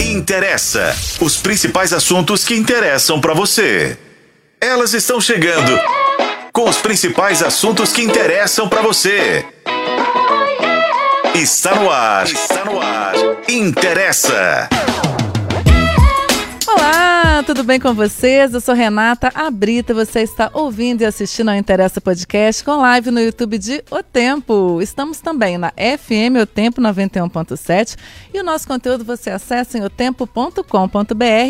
Interessa. Os principais assuntos que interessam para você. Elas estão chegando com os principais assuntos que interessam para você. Está no ar. Está no ar. Interessa. Olá, tudo bem com vocês? Eu sou Renata Abrita. Você está ouvindo e assistindo ao Interessa Podcast com live no YouTube de O Tempo. Estamos também na FM O Tempo 91.7 e o nosso conteúdo você acessa em otempo.com.br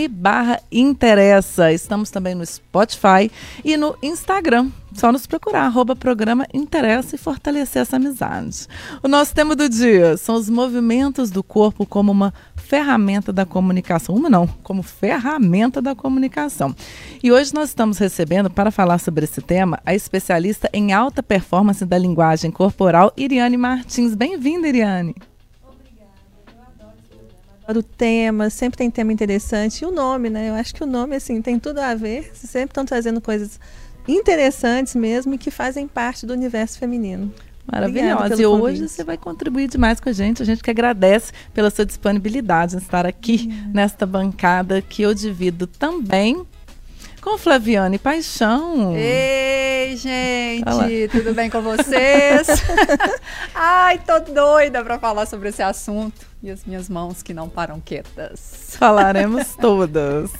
barra interessa. Estamos também no Spotify e no Instagram. Só nos procurar, arroba programa Interessa e fortalecer essa amizade. O nosso tema do dia são os movimentos do corpo como uma ferramenta da comunicação. Uma não, como ferramenta da comunicação. E hoje nós estamos recebendo, para falar sobre esse tema, a especialista em alta performance da linguagem corporal, Iriane Martins. Bem-vinda, Iriane. o tema, sempre tem tema interessante. E o nome, né? Eu acho que o nome, assim, tem tudo a ver. Sempre estão trazendo coisas interessantes mesmo e que fazem parte do universo feminino. Maravilhosa. E hoje você vai contribuir demais com a gente. A gente que agradece pela sua disponibilidade em estar aqui uhum. nesta bancada que eu divido também com Flaviane Paixão. Ei, gente, Olá. tudo bem com vocês? Ai, tô doida para falar sobre esse assunto. E as minhas mãos que não param quietas. Falaremos todas.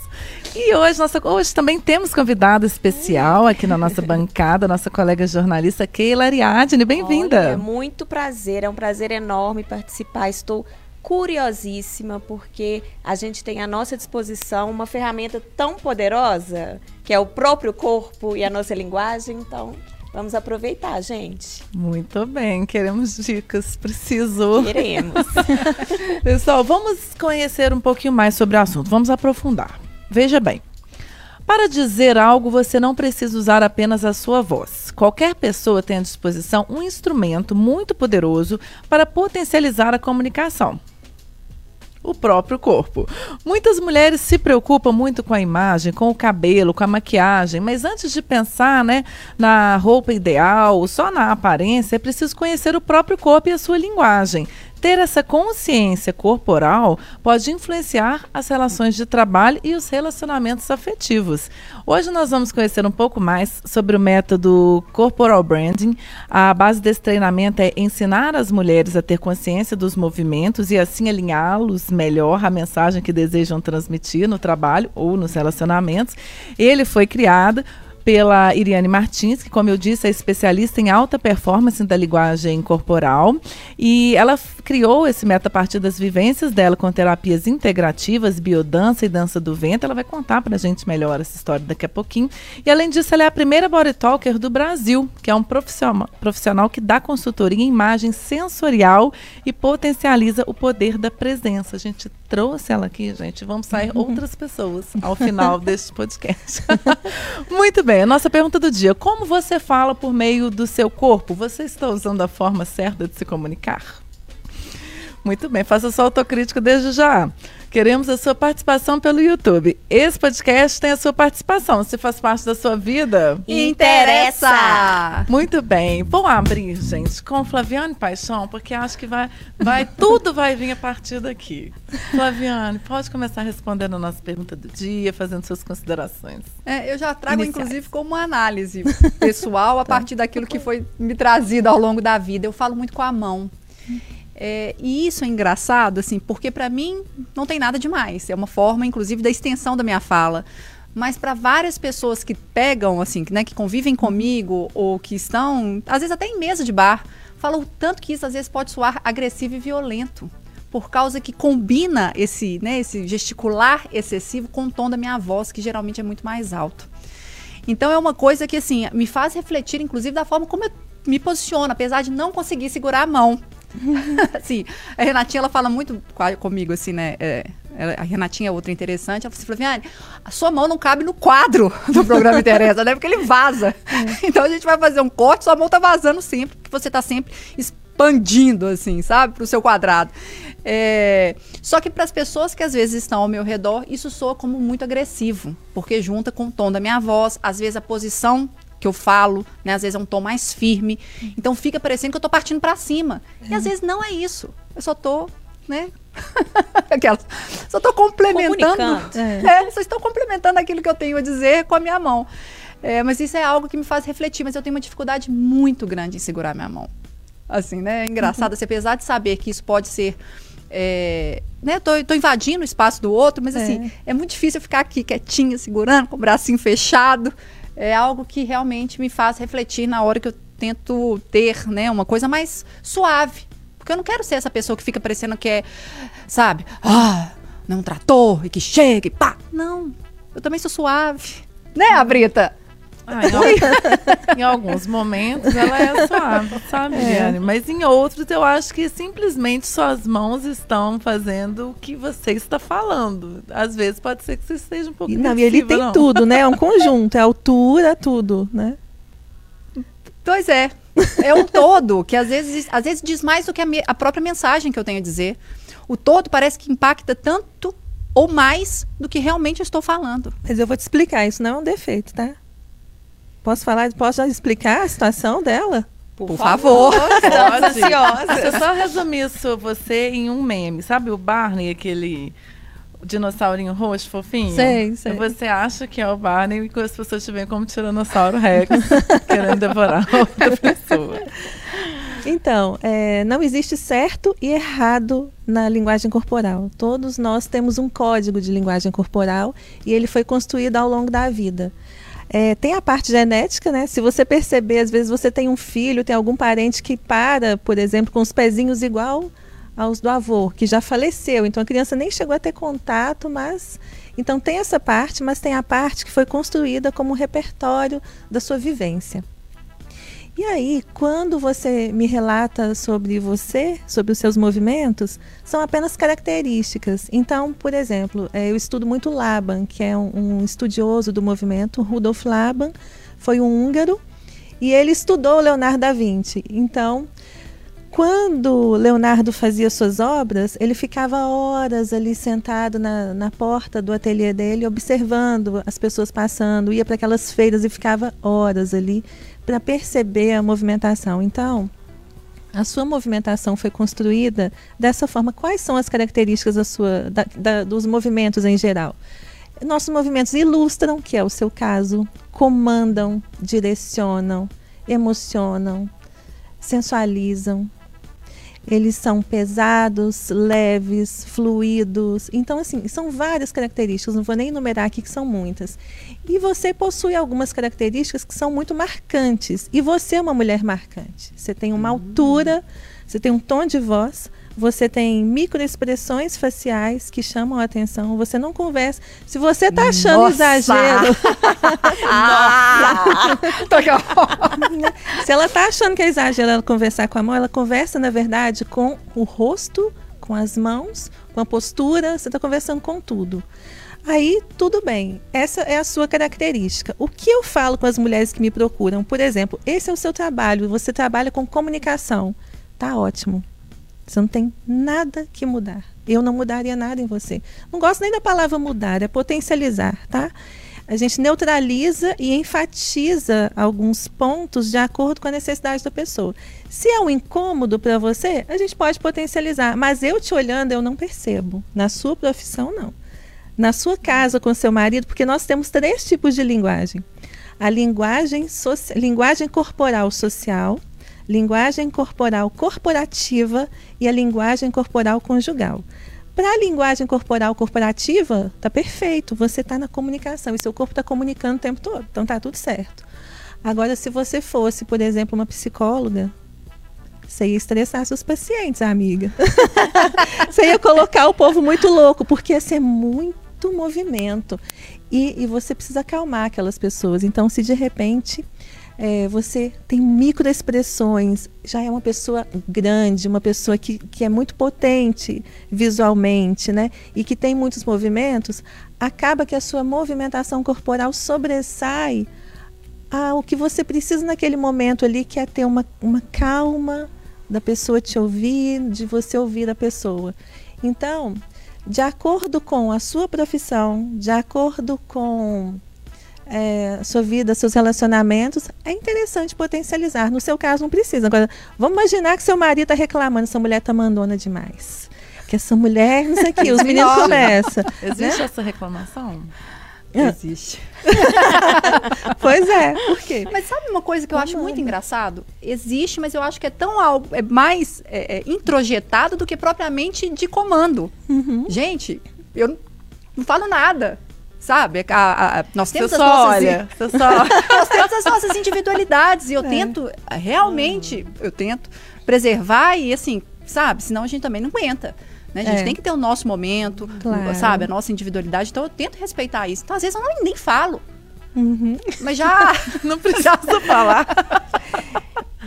E hoje, nossa, hoje também temos convidado especial aqui na nossa bancada, nossa colega jornalista Keila Ariadne. Bem-vinda. É muito prazer, é um prazer enorme participar. Estou curiosíssima porque a gente tem à nossa disposição uma ferramenta tão poderosa que é o próprio corpo e a nossa linguagem. Então, Vamos aproveitar, gente. Muito bem, queremos dicas, preciso. Queremos. Pessoal, vamos conhecer um pouquinho mais sobre o assunto, vamos aprofundar. Veja bem, para dizer algo, você não precisa usar apenas a sua voz. Qualquer pessoa tem à disposição um instrumento muito poderoso para potencializar a comunicação o próprio corpo. Muitas mulheres se preocupam muito com a imagem, com o cabelo, com a maquiagem, mas antes de pensar né, na roupa ideal, só na aparência, é preciso conhecer o próprio corpo e a sua linguagem. Ter essa consciência corporal pode influenciar as relações de trabalho e os relacionamentos afetivos. Hoje nós vamos conhecer um pouco mais sobre o método Corporal Branding. A base desse treinamento é ensinar as mulheres a ter consciência dos movimentos e assim alinhá-los melhor à mensagem que desejam transmitir no trabalho ou nos relacionamentos. Ele foi criado pela Iriane Martins, que, como eu disse, é especialista em alta performance da linguagem corporal. E ela criou esse método a partir das vivências dela com terapias integrativas, biodança e dança do vento. Ela vai contar para a gente melhor essa história daqui a pouquinho. E, além disso, ela é a primeira body talker do Brasil, que é um profissional, profissional que dá consultoria em imagem sensorial e potencializa o poder da presença. A gente trouxe ela aqui, gente. Vamos sair uhum. outras pessoas ao final deste podcast. Muito bem, a nossa pergunta do dia: como você fala por meio do seu corpo? Você está usando a forma certa de se comunicar? Muito bem, faça sua autocrítica desde já. Queremos a sua participação pelo YouTube. Esse podcast tem a sua participação. Se faz parte da sua vida, interessa! Muito bem. Vou abrir, gente, com Flaviane Paixão, porque acho que vai, vai tudo vai vir a partir daqui. Flaviane, pode começar respondendo a nossa pergunta do dia, fazendo suas considerações. É, eu já trago, Iniciais. inclusive, como uma análise pessoal a tá. partir daquilo que foi me trazido ao longo da vida. Eu falo muito com a mão. É, e isso é engraçado, assim, porque para mim não tem nada demais. É uma forma, inclusive, da extensão da minha fala. Mas para várias pessoas que pegam, assim, né, que convivem comigo ou que estão, às vezes até em mesa de bar, falam tanto que isso às vezes pode soar agressivo e violento. Por causa que combina esse, né, esse gesticular excessivo com o tom da minha voz, que geralmente é muito mais alto. Então é uma coisa que assim me faz refletir, inclusive, da forma como eu me posiciono, apesar de não conseguir segurar a mão. assim, a Renatinha, ela fala muito comigo, assim, né? É, a Renatinha é outra interessante. Ela falou assim, a sua mão não cabe no quadro do programa Interessa, né? Porque ele vaza. É. Então a gente vai fazer um corte, sua mão tá vazando sempre, porque você tá sempre expandindo, assim, sabe? Pro seu quadrado. É... Só que para as pessoas que às vezes estão ao meu redor, isso soa como muito agressivo, porque junta com o tom da minha voz, às vezes a posição que eu falo, né? Às vezes é um tom mais firme. Então fica parecendo que eu tô partindo para cima. E às vezes não é isso. Eu só tô né? Aquelas. Só estou complementando. É. É, só estou complementando aquilo que eu tenho a dizer com a minha mão. É, mas isso é algo que me faz refletir, mas eu tenho uma dificuldade muito grande em segurar minha mão. Assim, né? É engraçado, uhum. assim, apesar de saber que isso pode ser. É, né, tô, tô, invadindo o espaço do outro, mas assim, é. é muito difícil eu ficar aqui quietinha, segurando, com o bracinho fechado. É algo que realmente me faz refletir na hora que eu tento ter, né, uma coisa mais suave. Porque eu não quero ser essa pessoa que fica parecendo que é, sabe, ah, não tratou e que chega e pá. Não, eu também sou suave. Né, Abrita? Ah, em, em, alguns momentos ela é suave, sabe, é. Mas em outros eu acho que simplesmente suas mãos estão fazendo o que você está falando. Às vezes pode ser que você esteja um pouco. Não, e ele tem não. tudo, né? É um conjunto, é altura, tudo, né? Pois é. É um todo que às vezes, às vezes diz mais do que a, a própria mensagem que eu tenho a dizer. O todo parece que impacta tanto ou mais do que realmente eu estou falando. Mas eu vou te explicar, isso não é um defeito, tá? Posso falar, posso explicar a situação dela? Por, Por favor. favor. ansiosa. Eu só resumir isso você em um meme. Sabe o Barney, aquele dinossaurinho roxo, fofinho? Sei, sei. Você acha que é o Barney e as pessoas te veem como Tiranossauro Rex, querendo devorar outra pessoa. Então, é, não existe certo e errado na linguagem corporal. Todos nós temos um código de linguagem corporal e ele foi construído ao longo da vida. É, tem a parte genética, né? Se você perceber, às vezes você tem um filho, tem algum parente que para, por exemplo, com os pezinhos igual aos do avô, que já faleceu. Então a criança nem chegou a ter contato, mas. Então tem essa parte, mas tem a parte que foi construída como um repertório da sua vivência. E aí, quando você me relata sobre você, sobre os seus movimentos, são apenas características. Então, por exemplo, é, eu estudo muito Laban, que é um estudioso do movimento. Rudolf Laban foi um húngaro e ele estudou Leonardo da Vinci. Então, quando Leonardo fazia suas obras, ele ficava horas ali sentado na, na porta do ateliê dele, observando as pessoas passando, ia para aquelas feiras e ficava horas ali para perceber a movimentação. Então, a sua movimentação foi construída dessa forma. Quais são as características da sua, da, da, dos movimentos em geral? Nossos movimentos ilustram, que é o seu caso, comandam, direcionam, emocionam, sensualizam, eles são pesados, leves, fluidos. Então, assim, são várias características, não vou nem enumerar aqui que são muitas. E você possui algumas características que são muito marcantes. E você é uma mulher marcante. Você tem uma altura, você tem um tom de voz, você tem microexpressões faciais que chamam a atenção, você não conversa. Se você está achando Nossa. exagero. Se ela está achando que é exagero ela conversar com a mão, ela conversa, na verdade, com o rosto, com as mãos, com a postura, você está conversando com tudo. Aí, tudo bem. Essa é a sua característica. O que eu falo com as mulheres que me procuram? Por exemplo, esse é o seu trabalho, você trabalha com comunicação. Tá ótimo. Você não tem nada que mudar. Eu não mudaria nada em você. Não gosto nem da palavra mudar, é potencializar, tá? A gente neutraliza e enfatiza alguns pontos de acordo com a necessidade da pessoa. Se é um incômodo para você, a gente pode potencializar, mas eu te olhando eu não percebo. Na sua profissão não. Na sua casa com seu marido, porque nós temos três tipos de linguagem. A linguagem, linguagem corporal social, linguagem corporal corporativa e a linguagem corporal conjugal. Para a linguagem corporal corporativa, tá perfeito, você está na comunicação e seu corpo está comunicando o tempo todo, então tá tudo certo. Agora, se você fosse, por exemplo, uma psicóloga, você ia estressar seus pacientes, amiga. você ia colocar o povo muito louco, porque ia ser muito movimento. E, e você precisa acalmar aquelas pessoas. Então, se de repente é, você tem microexpressões, já é uma pessoa grande, uma pessoa que, que é muito potente visualmente, né? E que tem muitos movimentos, acaba que a sua movimentação corporal sobressai ao que você precisa naquele momento ali, que é ter uma, uma calma da pessoa te ouvir, de você ouvir a pessoa. Então, de acordo com a sua profissão, de acordo com é, sua vida, seus relacionamentos, é interessante potencializar. No seu caso, não precisa. Agora, vamos imaginar que seu marido está reclamando, essa mulher está mandona demais. que essa mulher, não sei o que, os meninos começam. Existe né? essa reclamação? Ah. Existe. pois é, por quê? Mas sabe uma coisa que eu acho muito engraçado? Existe, mas eu acho que é tão algo, é mais é, é, introjetado do que propriamente de comando. Uhum. Gente, eu não falo nada. Sabe? A, a, nós temos as nossas, olha, nós temos as nossas individualidades e eu é. tento realmente, eu tento preservar e assim, sabe? Senão a gente também não aguenta. Né? A gente é. tem que ter o nosso momento, claro. sabe? A nossa individualidade. Então eu tento respeitar isso. Então, às vezes, eu não, nem falo. Uhum. Mas já não precisa falar.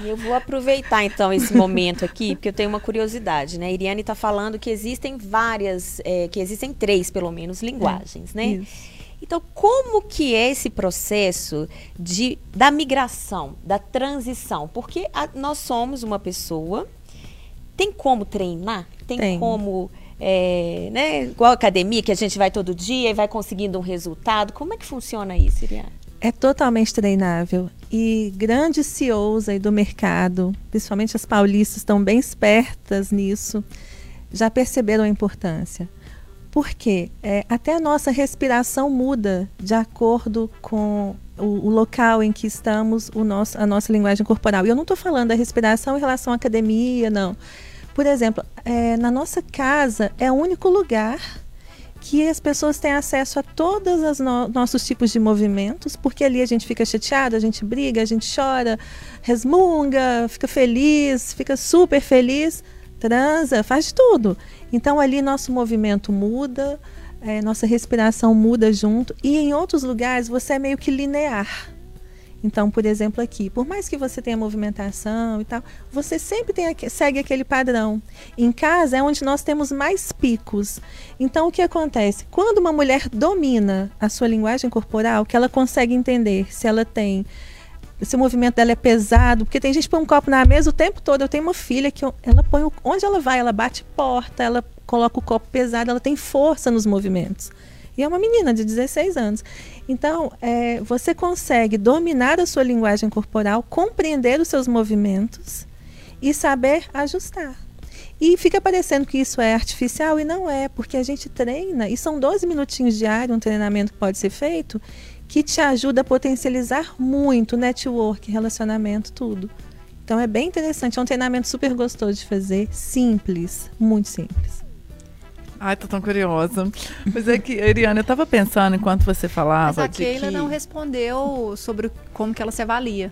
Eu vou aproveitar então esse momento aqui, porque eu tenho uma curiosidade, né? A Iriane está falando que existem várias, é, que existem três, pelo menos, linguagens, é, né? Isso. Então, como que é esse processo de, da migração, da transição? Porque a, nós somos uma pessoa, tem como treinar? Tem, tem. como, é, né? Igual a academia, que a gente vai todo dia e vai conseguindo um resultado. Como é que funciona isso, Iriane? É totalmente treinável. E grandes CEOs aí do mercado, principalmente as paulistas, estão bem espertas nisso, já perceberam a importância. Porque é, até a nossa respiração muda de acordo com o, o, local em que estamos, o nosso, a nossa linguagem corporal. E eu não estou falando da respiração em relação à academia, não. Por exemplo, é, na nossa casa é o único lugar que as pessoas têm acesso a todos os no nossos tipos de movimentos, porque ali a gente fica chateado, a gente briga, a gente chora, resmunga, fica feliz, fica super feliz, transa, faz tudo. Então ali nosso movimento muda, é, nossa respiração muda junto, e em outros lugares você é meio que linear. Então, por exemplo, aqui, por mais que você tenha movimentação e tal, você sempre tem, segue aquele padrão. Em casa é onde nós temos mais picos. Então, o que acontece? Quando uma mulher domina a sua linguagem corporal, que ela consegue entender se ela tem se o movimento dela é pesado, porque tem gente que põe um copo na mesa o tempo todo. Eu tenho uma filha que ela põe onde ela vai, ela bate porta, ela coloca o copo pesado, ela tem força nos movimentos. E é uma menina de 16 anos. Então, é, você consegue dominar a sua linguagem corporal, compreender os seus movimentos e saber ajustar. E fica parecendo que isso é artificial e não é, porque a gente treina, e são 12 minutinhos diários um treinamento que pode ser feito, que te ajuda a potencializar muito network, relacionamento, tudo. Então é bem interessante, é um treinamento super gostoso de fazer, simples, muito simples. Ai, tô tão curiosa. Mas é que, Ariane, eu tava pensando enquanto você falava. Mas a Keila que... não respondeu sobre como que ela se avalia.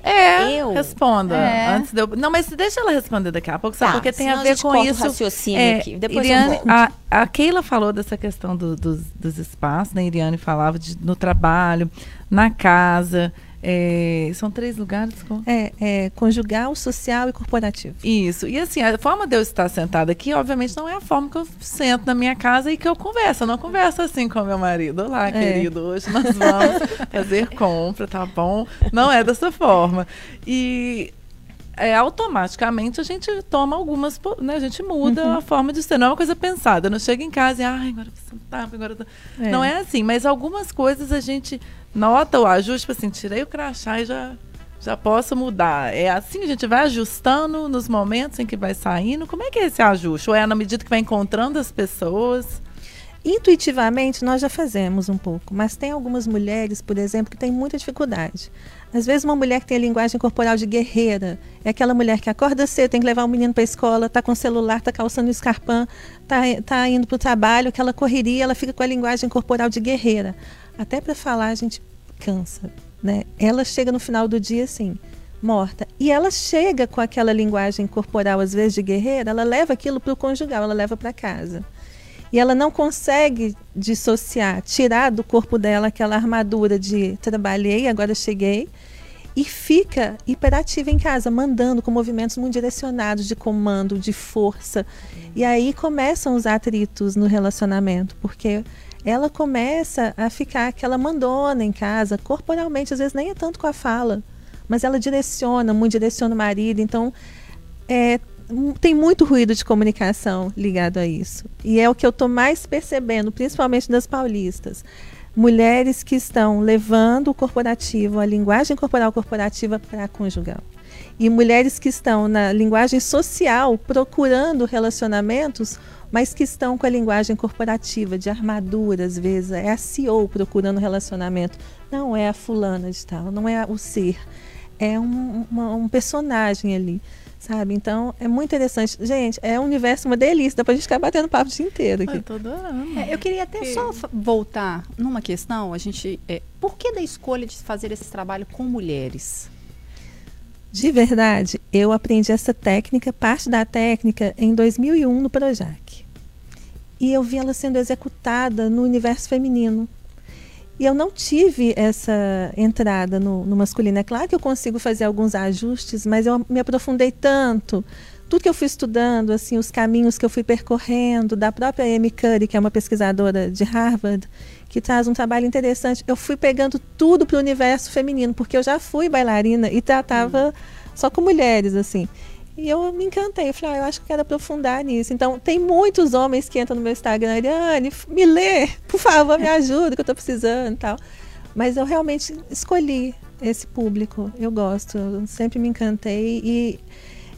É, eu? responda. É. Antes de eu... Não, mas deixa ela responder daqui a pouco, sabe? Tá, porque tem a ver com isso. raciocínio é, aqui. Depois Iriane, a, a Keila falou dessa questão do, dos, dos espaços, né? Iriane falava de, no trabalho, na casa. É, são três lugares? Com... É, é, conjugal, social e corporativo. Isso. E assim, a forma de eu estar sentada aqui, obviamente, não é a forma que eu sento na minha casa e que eu converso. Eu não converso assim com meu marido. Olá, é. querido, hoje nós vamos fazer compra, tá bom? Não é dessa forma. E é, automaticamente a gente toma algumas, né? A gente muda uhum. a forma de ser. Não é uma coisa pensada. Não chega em casa e, ai, agora você não tá, agora é. Não é assim, mas algumas coisas a gente nota o ajuste, tipo assim, tirei o crachá e já, já posso mudar. É assim que a gente vai ajustando nos momentos em que vai saindo. Como é que é esse ajuste? Ou é na medida que vai encontrando as pessoas? Intuitivamente, nós já fazemos um pouco, mas tem algumas mulheres, por exemplo, que têm muita dificuldade. Às vezes, uma mulher que tem a linguagem corporal de guerreira é aquela mulher que acorda cedo, tem que levar o menino para a escola, está com o celular, está calçando o escarpão, está tá indo para o trabalho, aquela correria, ela fica com a linguagem corporal de guerreira. Até para falar, a gente cansa. Né? Ela chega no final do dia assim, morta. E ela chega com aquela linguagem corporal, às vezes de guerreira, ela leva aquilo para o conjugal, ela leva para casa. E ela não consegue dissociar, tirar do corpo dela aquela armadura de trabalhei, agora cheguei, e fica hiperativa em casa, mandando com movimentos muito direcionados de comando, de força. E aí começam os atritos no relacionamento, porque ela começa a ficar aquela mandona em casa, corporalmente, às vezes nem é tanto com a fala, mas ela direciona, muito direciona o marido. Então, é, tem muito ruído de comunicação ligado a isso. E é o que eu estou mais percebendo, principalmente das paulistas. Mulheres que estão levando o corporativo, a linguagem corporal corporativa para a conjugal. E mulheres que estão na linguagem social procurando relacionamentos mas que estão com a linguagem corporativa, de armadura, às vezes. É a CEO procurando relacionamento. Não é a fulana de tal, não é o ser. É um, uma, um personagem ali sabe? Então, é muito interessante. Gente, é um universo, uma delícia. Dá pra gente ficar batendo papo o dia inteiro aqui. Eu tô adorando. É, eu queria até só voltar numa questão. A gente, é, por que da escolha de fazer esse trabalho com mulheres? De verdade, eu aprendi essa técnica, parte da técnica, em 2001 no Projac. E eu vi ela sendo executada no universo feminino. E eu não tive essa entrada no, no, masculino. É claro que eu consigo fazer alguns ajustes, mas eu me aprofundei tanto. Tudo que eu fui estudando, assim, os caminhos que eu fui percorrendo, da própria Amy Curry, que é uma pesquisadora de Harvard, que traz um trabalho interessante. Eu fui pegando tudo para o universo feminino, porque eu já fui bailarina e tratava só com mulheres, assim. E eu me encantei. Eu falei, ah, eu acho que quero aprofundar nisso. Então, tem muitos homens que entram no meu Instagram, Ariane, me lê, por favor, me ajuda, que eu estou precisando e tal. Mas eu realmente escolhi esse público. Eu gosto, eu sempre me encantei. E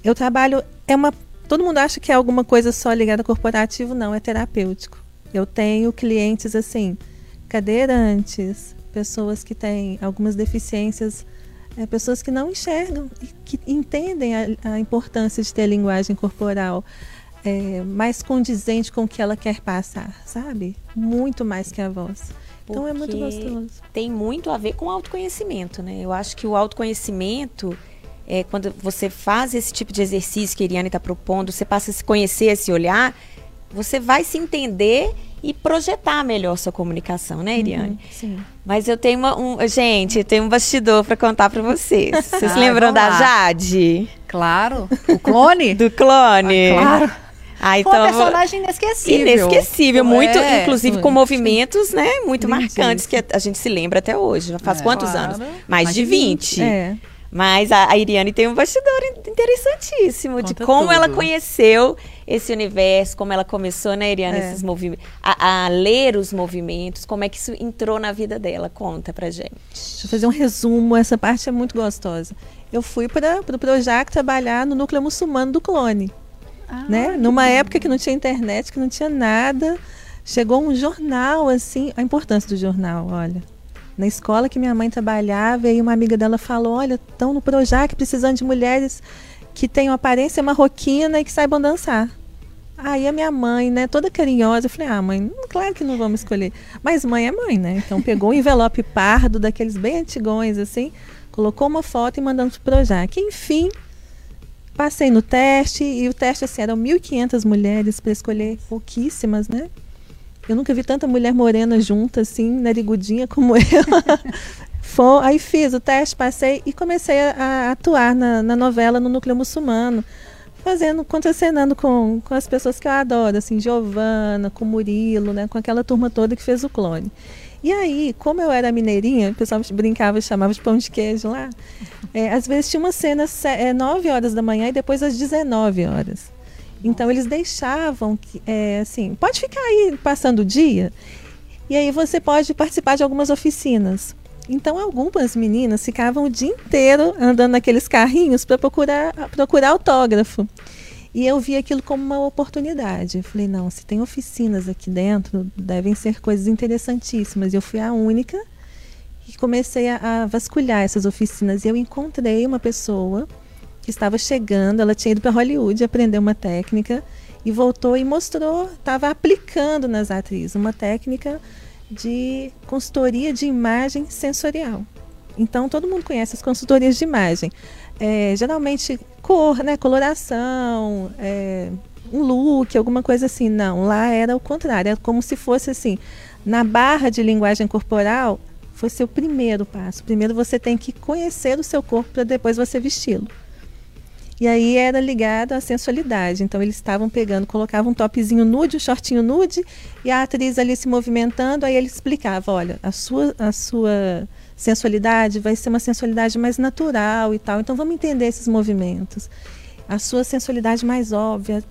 eu trabalho. É uma. Todo mundo acha que é alguma coisa só ligada ao corporativo, não, é terapêutico. Eu tenho clientes assim, cadeirantes, pessoas que têm algumas deficiências é, pessoas que não enxergam e que entendem a, a importância de ter linguagem corporal é, mais condizente com o que ela quer passar, sabe? Muito mais que a voz. Então é muito gostoso. Tem muito a ver com autoconhecimento, né? Eu acho que o autoconhecimento é, quando você faz esse tipo de exercício que a Iriane está propondo, você passa a se conhecer, a se olhar, você vai se entender e projetar melhor sua comunicação, né, Iriane? Uhum, sim. Mas eu tenho uma, um, gente, tem um bastidor para contar para vocês. Vocês ah, lembram da Jade? Claro. O clone? Do clone. Ah, claro. Ah, então, Foi um personagem inesquecível. Inesquecível, muito, é, inclusive com movimentos, né, muito marcantes que a, a, gente se lembra até hoje. Faz é, quantos claro. anos? Mais, Mais de 20. 20. É. Mas a, a Iriane tem um bastidor interessantíssimo Conta de como tudo. ela conheceu esse universo, como ela começou, né, Iriane, é. esses movimentos, a, a, ler os movimentos, como é que isso entrou na vida dela. Conta pra gente. Deixa eu fazer um resumo, essa parte é muito gostosa. Eu fui para o Projac trabalhar no núcleo muçulmano do clone. Ah, né? Numa época que não tinha internet, que não tinha nada. Chegou um jornal, assim, a importância do jornal, olha na escola que minha mãe trabalhava, e uma amiga dela falou: Olha, estão no Projac precisando de mulheres que tenham aparência marroquina e que saibam dançar. Aí a minha mãe, né, toda carinhosa, eu falei: Ah, mãe, claro que não vamos escolher. Mas mãe é mãe, né? Então pegou um envelope pardo, daqueles bem antigões, assim, colocou uma foto e mandamos pro Projac. Enfim, passei no teste, e o teste, assim, eram 1.500 mulheres para escolher pouquíssimas, né? Eu nunca vi tanta mulher morena junta, assim, narigudinha como eu. Foi, aí fiz o teste, passei e comecei a, a atuar na, na, novela no núcleo muçulmano, fazendo, contracenando com, com as pessoas que eu adoro, assim, Giovana, com Murilo, né, com aquela turma toda que fez o clone. E aí, como eu era mineirinha, o pessoal brincava e chamava de pão de queijo lá, é, às vezes tinha uma cena é, 9 horas da manhã e depois às 19 horas. Então eles deixavam que, é, assim, pode ficar aí passando o dia e aí você pode participar de algumas oficinas. Então algumas meninas ficavam o dia inteiro andando naqueles carrinhos para procurar, procurar autógrafo. E eu vi aquilo como uma oportunidade. Eu falei, não, se tem oficinas aqui dentro, devem ser coisas interessantíssimas. Eu fui a única e comecei a, a vasculhar essas oficinas. E eu encontrei uma pessoa que estava chegando, ela tinha ido para Hollywood aprender uma técnica e voltou e mostrou, estava aplicando nas atrizes uma técnica de consultoria de imagem sensorial. Então todo mundo conhece as consultorias de imagem. É, geralmente cor, né, coloração, é, um look, alguma coisa assim. Não, lá era o contrário, era como se fosse assim, na barra de linguagem corporal, fosse o primeiro passo. Primeiro você tem que conhecer o seu corpo para depois você vesti-lo. E aí era ligado à sensualidade. Então eles estavam pegando, colocavam um topzinho nude, um shortinho nude, e a atriz ali se movimentando, aí ele explicava, olha, a sua, a sua sensualidade vai ser uma sensualidade mais natural e tal. Então vamos entender esses movimentos. A sua sensualidade mais óbvia.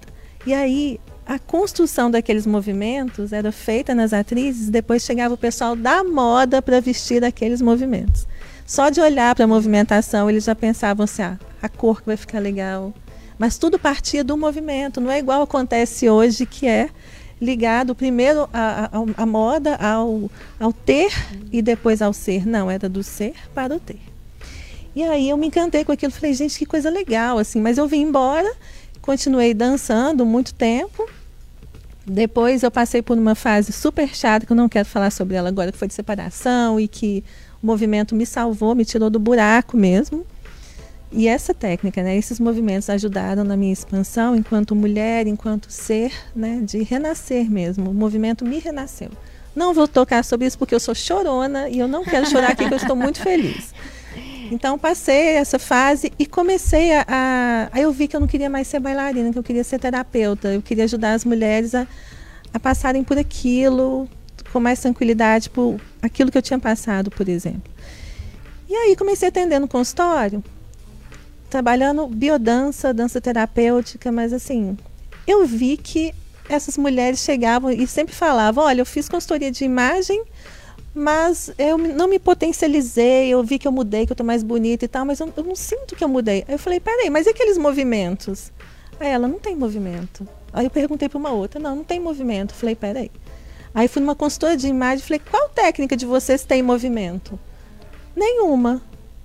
E aí a construção daqueles movimentos era feita nas atrizes, depois chegava o pessoal da moda para vestir aqueles movimentos. Só de olhar para a movimentação, eles já pensavam assim: ah, a cor que vai ficar legal, Mas tudo partia do movimento, não é igual acontece hoje, que é ligado primeiro à, moda, ao, ao ter e depois ao ser. Não, era do ser para o ter. E aí eu me encantei com aquilo, falei, gente, que coisa legal, assim. Mas eu vim embora, continuei dançando muito tempo. Depois eu passei por uma fase super chata, que eu não quero falar sobre ela agora, que foi de separação e que o movimento me salvou, me tirou do buraco mesmo. E essa técnica, né, esses movimentos ajudaram na minha expansão enquanto mulher, enquanto ser, né, de renascer mesmo. O movimento me renasceu. Não vou tocar sobre isso porque eu sou chorona e eu não quero chorar aqui, porque eu estou muito feliz. Então passei essa fase e comecei a, a, Aí eu vi que eu não queria mais ser bailarina, que eu queria ser terapeuta. Eu queria ajudar as mulheres a, a passarem por aquilo com mais tranquilidade, por aquilo que eu tinha passado, por exemplo. E aí comecei a atender no consultório trabalhando biodança, dança terapêutica, mas assim, eu vi que essas mulheres chegavam e sempre falavam: olha, eu fiz consultoria de imagem, mas eu não me potencializei, eu vi que eu mudei, que eu tô mais bonita e tal, mas eu, eu não sinto que eu mudei. Aí eu falei: peraí, mas e aqueles movimentos? Aí ela: não tem movimento. Aí eu perguntei para uma outra: não, não tem movimento. Eu falei: peraí. Aí fui numa consultoria de imagem e falei: qual técnica de vocês tem movimento? Nenhuma.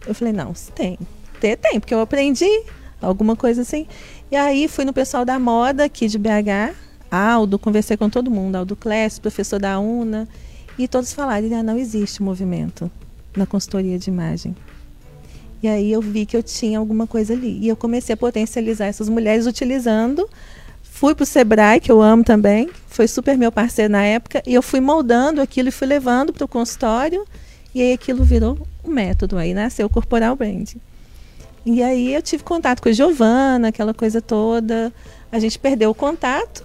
Eu falei: não, tem ter, tem, porque eu aprendi alguma coisa assim. E aí fui no pessoal da moda aqui de BH, Aldo, conversei com todo mundo, Aldo Clécio, professor da UNA, e todos falaram, ah, não existe movimento na consultoria de imagem. E aí eu vi que eu tinha alguma coisa ali. E eu comecei a potencializar essas mulheres utilizando. Fui para o Sebrae, que eu amo também, foi super meu parceiro na época, e eu fui moldando aquilo e fui levando para o consultório, e aí aquilo virou um método, aí nasceu o Corporal Branding. E aí eu tive contato com a Giovana, aquela coisa toda. A gente perdeu o contato.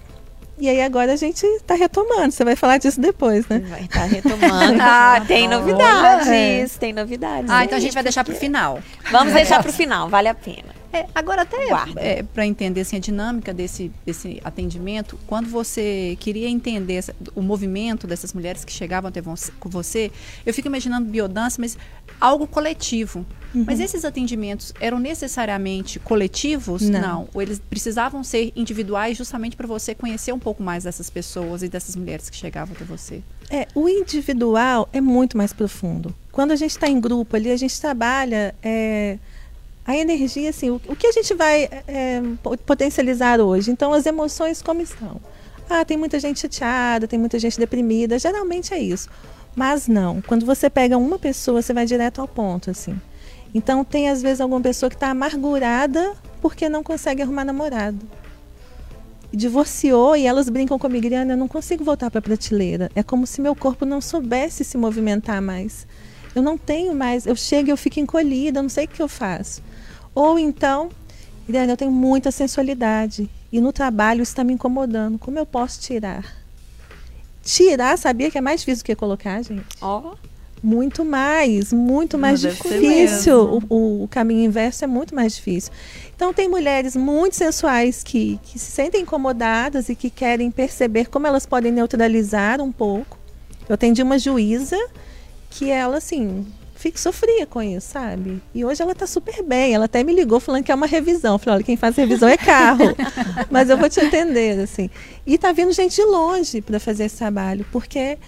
E aí agora a gente está retomando. Você vai falar disso depois, né? Vai estar tá retomando. ah, tem novidades, é. tem novidades. Ah, então a gente vai deixar para o final. Vamos deixar para o final, vale a pena. É, agora até é, para entender assim, a dinâmica desse, desse atendimento, quando você queria entender essa, o movimento dessas mulheres que chegavam até você, com você, eu fico imaginando biodança, mas algo coletivo. Uhum. Mas esses atendimentos eram necessariamente coletivos? Não. Não. Ou eles precisavam ser individuais justamente para você conhecer um pouco mais dessas pessoas e dessas mulheres que chegavam até você? É, o individual é muito mais profundo. Quando a gente está em grupo ali, a gente trabalha é, a energia, assim, o, o, que a gente vai é, potencializar hoje. Então, as emoções como estão? Ah, tem muita gente chateada, tem muita gente deprimida. Geralmente é isso. Mas não. Quando você pega uma pessoa, você vai direto ao ponto, assim. Então tem às vezes alguma pessoa que está amargurada porque não consegue arrumar namorado. Divorciou e elas brincam comigo, Adriana, eu não consigo voltar para a prateleira. É como se meu corpo não soubesse se movimentar mais. Eu não tenho mais, eu chego e eu fico encolhida, eu não sei o que eu faço. Ou então, Adriana, eu tenho muita sensualidade e no trabalho está me incomodando. Como eu posso tirar? Tirar, sabia que é mais difícil do que colocar, gente? Ó. Oh. Muito mais, muito mais difícil. O, o, caminho inverso é muito mais difícil. Então, tem mulheres muito sensuais que, que se sentem incomodadas e que querem perceber como elas podem neutralizar um pouco. Eu atendi uma juíza que ela, assim, sofria com isso, sabe? E hoje ela tá super bem. Ela até me ligou falando que é uma revisão. Eu falei, olha, quem faz revisão é carro. Mas eu vou te entender, assim. E tá vindo gente de longe para fazer esse trabalho, porque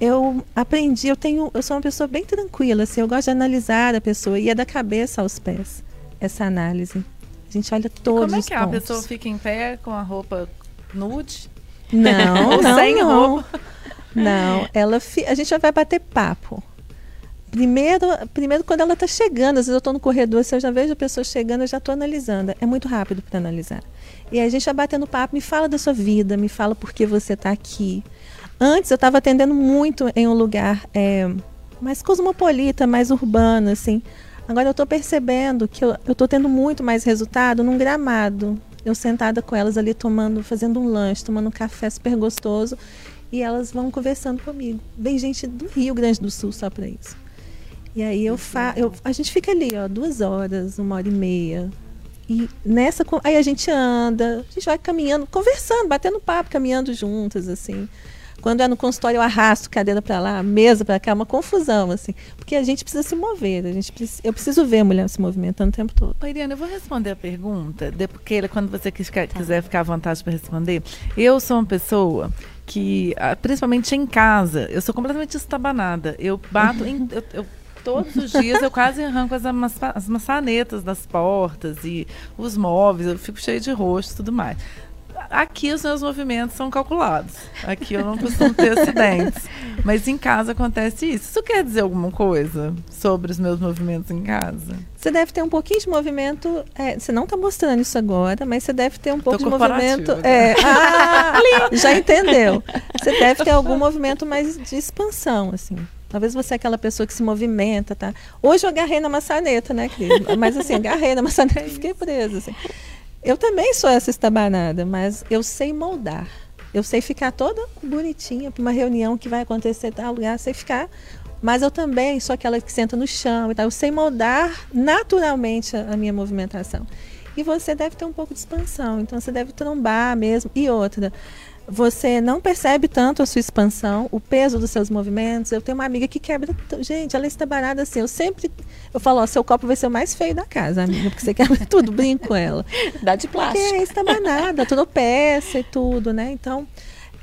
eu aprendi, eu tenho, eu sou uma pessoa bem tranquila, assim, eu gosto de analisar a pessoa e é da cabeça aos pés essa análise. A gente olha todos Como é que é? A pessoa fica em pé com a roupa nude? Não, Ou não, sem não. roupa? Não, ela fi, a gente já vai bater papo. Primeiro, primeiro quando ela está chegando, às vezes eu estou no corredor, se eu já vejo a pessoa chegando, eu já estou analisando. É muito rápido para analisar. E a gente vai batendo papo, me fala da sua vida, me fala por que você está aqui. Antes eu estava atendendo muito em um lugar é, mais cosmopolita, mais urbano, assim. Agora eu estou percebendo que eu estou tendo muito mais resultado num gramado. Eu sentada com elas ali tomando, fazendo um lanche, tomando um café super gostoso. E elas vão conversando comigo. Vem gente do Rio Grande do Sul só para isso. E aí eu fa eu, a gente fica ali, ó, duas horas, uma hora e meia. E nessa. Aí a gente anda, a gente vai caminhando, conversando, batendo papo, caminhando juntas, assim Quando é no consultório, eu arrasto cadeira para lá, mesa para cá, uma confusão, assim. Porque a gente precisa se mover, a gente precisa, eu preciso ver a mulher se movimentando o tempo todo. Ô, Iriana, eu vou responder a pergunta, de, porque quando você quiser, tá. quiser ficar à vontade para responder. Eu sou uma pessoa que, ah, principalmente em casa, eu sou completamente estabanada. Eu bato em. Eu, eu, todos os dias eu quase arranco as, as maçanetas das portas e os móveis, eu fico cheio de rosto e tudo mais aqui os meus movimentos são calculados. Aqui eu não costumo ter acidentes. Mas em casa acontece isso. Isso quer dizer alguma coisa sobre os meus movimentos em casa? Você deve ter um pouquinho de movimento. É, você não está mostrando isso agora, mas você deve ter um pouco de movimento. É, ah, já entendeu. Você deve ter algum movimento mais de expansão, assim. Talvez você é aquela pessoa que se movimenta, tá? Hoje eu agarrei na maçaneta, né, Cris? Mas assim, agarrei na maçaneta e fiquei presa. Assim. Eu também sou essa estabanada, mas eu sei moldar. Eu sei ficar toda bonitinha para uma reunião que vai acontecer em tal lugar, sei ficar. Mas eu também sou aquela que senta no chão e tal. Eu sei moldar naturalmente a, a minha movimentação. E você deve ter um pouco de expansão, então você deve trombar mesmo. E outra, você não percebe tanto a sua expansão, o peso dos seus movimentos. Eu tenho uma amiga que quebra. Gente, ela está barada assim. Eu sempre. Eu falo, ó, seu copo vai ser o mais feio da casa, amiga, porque você quebra tudo, brinco com ela. Dá de plástico. Porque é estabanada, tropeça e tudo, né? Então,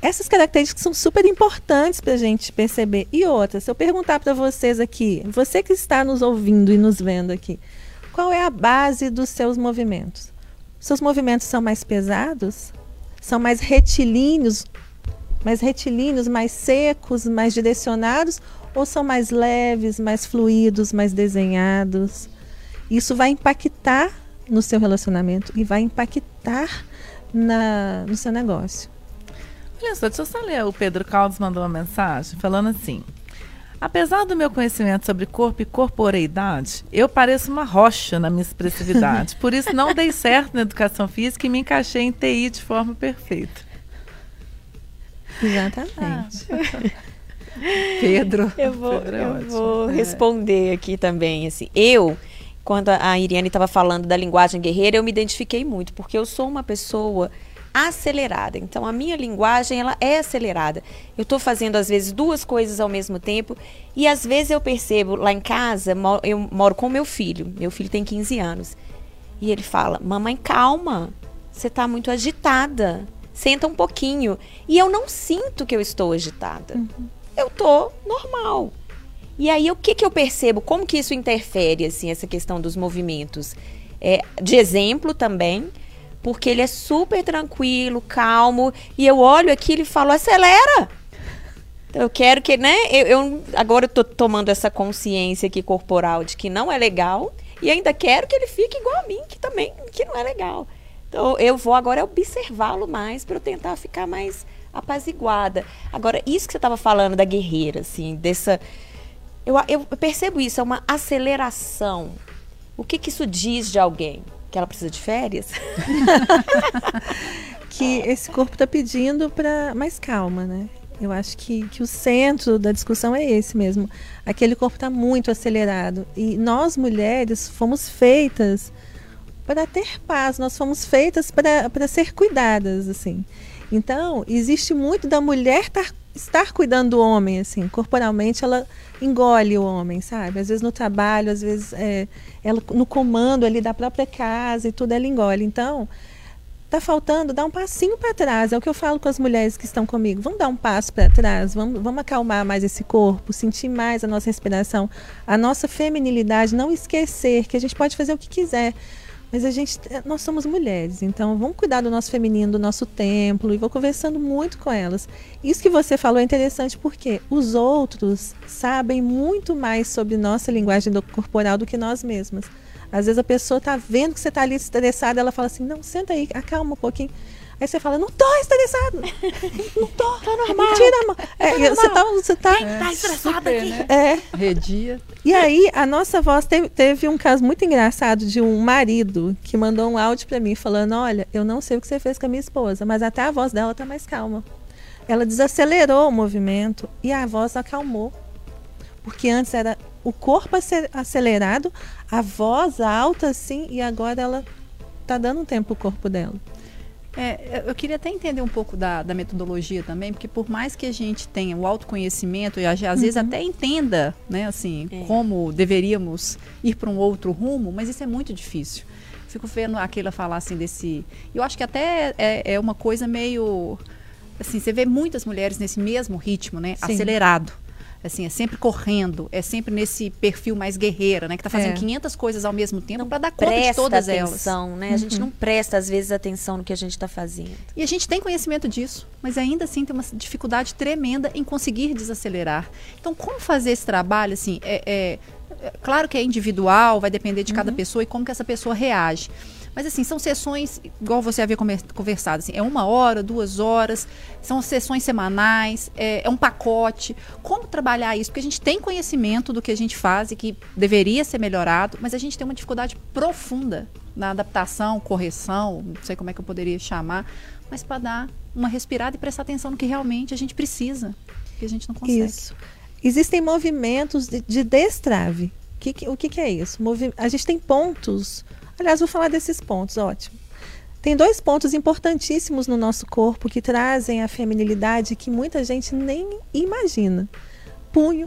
essas características são super importantes para a gente perceber. E outra, se eu perguntar para vocês aqui, você que está nos ouvindo e nos vendo aqui, qual é a base dos seus movimentos? Seus movimentos são mais pesados? São mais retilíneos, mais retilíneos, mais secos, mais direcionados, ou são mais leves, mais fluidos, mais desenhados? Isso vai impactar no seu relacionamento e vai impactar na, no seu negócio. Olha só, deixa eu só ler. O Pedro Caldas mandou uma mensagem falando assim: Apesar do meu conhecimento sobre corpo e corporeidade, eu pareço uma rocha na minha expressividade. Por isso não dei certo na educação física e me encaixei em TI de forma perfeita. Exatamente. Ah. Pedro. Eu vou, Pedro é eu vou responder aqui também. Assim, eu, quando a Iriane estava falando da linguagem guerreira, eu me identifiquei muito, porque eu sou uma pessoa acelerada. Então a minha linguagem ela é acelerada. Eu estou fazendo às vezes duas coisas ao mesmo tempo e às vezes eu percebo lá em casa, eu moro com meu filho. Meu filho tem 15 anos. E ele fala: "Mamãe, calma. Você está muito agitada. Senta um pouquinho". E eu não sinto que eu estou agitada. Uhum. Eu tô normal. E aí o que que eu percebo? Como que isso interfere assim essa questão dos movimentos? É, de exemplo também, porque ele é super tranquilo, calmo, e eu olho aquilo e falo, acelera! Eu quero que, né? Eu, eu agora eu tô tomando essa consciência aqui corporal de que não é legal e ainda quero que ele fique igual a mim, que também que não é legal. Então eu vou agora observá-lo mais para eu tentar ficar mais apaziguada. Agora isso que você estava falando da guerreira, assim, dessa eu, eu percebo isso, é uma aceleração. O que, que isso diz de alguém? Que ela precisa de férias? que esse corpo está pedindo para mais calma, né? Eu acho que, que o centro da discussão é esse mesmo. Aquele corpo está muito acelerado. E nós, mulheres, fomos feitas para ter paz, nós fomos feitas para ser cuidadas, assim. Então, existe muito da mulher estar, cuidando do homem, assim, corporalmente ela engole o homem, sabe? Às vezes no trabalho, às vezes é, ela no comando ali da própria casa e tudo ela engole. Então, tá faltando dar um passinho para trás. É o que eu falo com as mulheres que estão comigo. Vamos dar um passo para trás, vamos, vamos acalmar mais esse corpo, sentir mais a nossa respiração, a nossa feminilidade, não esquecer que a gente pode fazer o que quiser. Mas a gente, nós somos mulheres, então vamos cuidar do nosso feminino, do nosso templo, e vou conversando muito com elas. Isso que você falou é interessante porque os outros sabem muito mais sobre nossa linguagem corporal do que nós mesmas. Às vezes a pessoa está vendo que você está ali estressada, ela fala assim: não, senta aí, acalma um pouquinho. Aí você fala, não tô estressado. não tô. Tá normal. Mentira, amor. É, tá você tá. Você tá, é, tá estressado aqui. Né? É. Redia. E aí, a nossa voz teve, teve um caso muito engraçado de um marido que mandou um áudio para mim falando: Olha, eu não sei o que você fez com a minha esposa, mas até a voz dela tá mais calma. Ela desacelerou o movimento e a voz acalmou. Porque antes era o corpo acelerado, a voz alta assim, e agora ela tá dando um tempo pro corpo dela. É, eu queria até entender um pouco da, da, metodologia também, porque por mais que a gente tenha o autoconhecimento e às uhum. vezes até entenda, né, assim, é. como deveríamos ir para um outro rumo, mas isso é muito difícil. Fico vendo aquela falar assim desse. Eu acho que até é, é uma coisa meio. Assim, você vê muitas mulheres nesse mesmo ritmo, né? Sim. Acelerado assim, é sempre correndo, é sempre nesse perfil mais guerreira, né? Que tá fazendo é. 500 coisas ao mesmo tempo para dar conta de todas atenção, elas. né? Uhum. A gente uhum. não presta, às vezes, atenção no que a gente está fazendo. E a gente tem conhecimento disso, mas ainda assim tem uma dificuldade tremenda em conseguir desacelerar. Então, como fazer esse trabalho, assim, é, é, é claro que é individual, vai depender de cada uhum. pessoa e como que essa pessoa reage. Mas assim, são sessões, igual você havia conversado, assim, é uma hora, duas horas, são sessões semanais, é, é, um pacote. Como trabalhar isso? Porque a gente tem conhecimento do que a gente faz e que deveria ser melhorado, mas a gente tem uma dificuldade profunda na adaptação, correção, não sei como é que eu poderia chamar, mas para dar uma respirada e prestar atenção no que realmente a gente precisa, que a gente não consegue. Isso. Existem movimentos de, de destrave. O que, o que, que é isso? Movi a gente tem pontos Aliás, vou falar desses pontos, ótimo. Tem dois pontos importantíssimos no nosso corpo que trazem a feminilidade que muita gente nem imagina. Punho.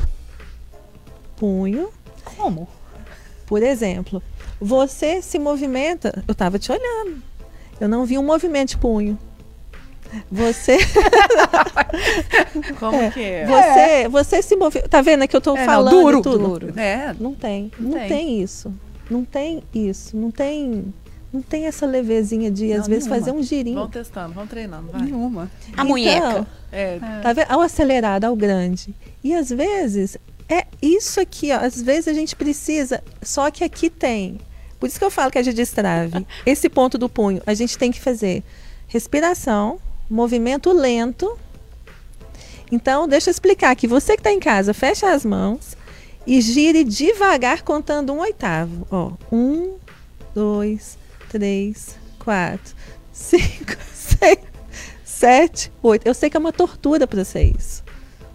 Punho. Como? Por exemplo, você se movimenta. Eu estava te olhando. Eu não vi um movimento de punho. Você. Como é, que é? Você, é. você se move. Tá vendo que eu estou é, falando não, duro, tudo? Duro. É. Não tem. Não, não tem. tem isso. Não tem isso, não tem não tem essa levezinha de, não, às vezes, fazer um girinho. Vamos testando, vamos treinando, vai. Nenhuma. A então, munheca. É. Tá vendo? Ao acelerado, ao grande. E às vezes, é isso aqui, ó. Às vezes a gente precisa, só que aqui tem. Por isso que eu falo que é de destrave. Esse ponto do punho, a gente tem que fazer respiração, movimento lento. Então, deixa eu explicar aqui. Você que está em casa, fecha as mãos e gire devagar contando um oitavo. Ó, um, dois, três, quatro, cinco, seis, sete, oito. Eu sei que é uma tortura para você isso.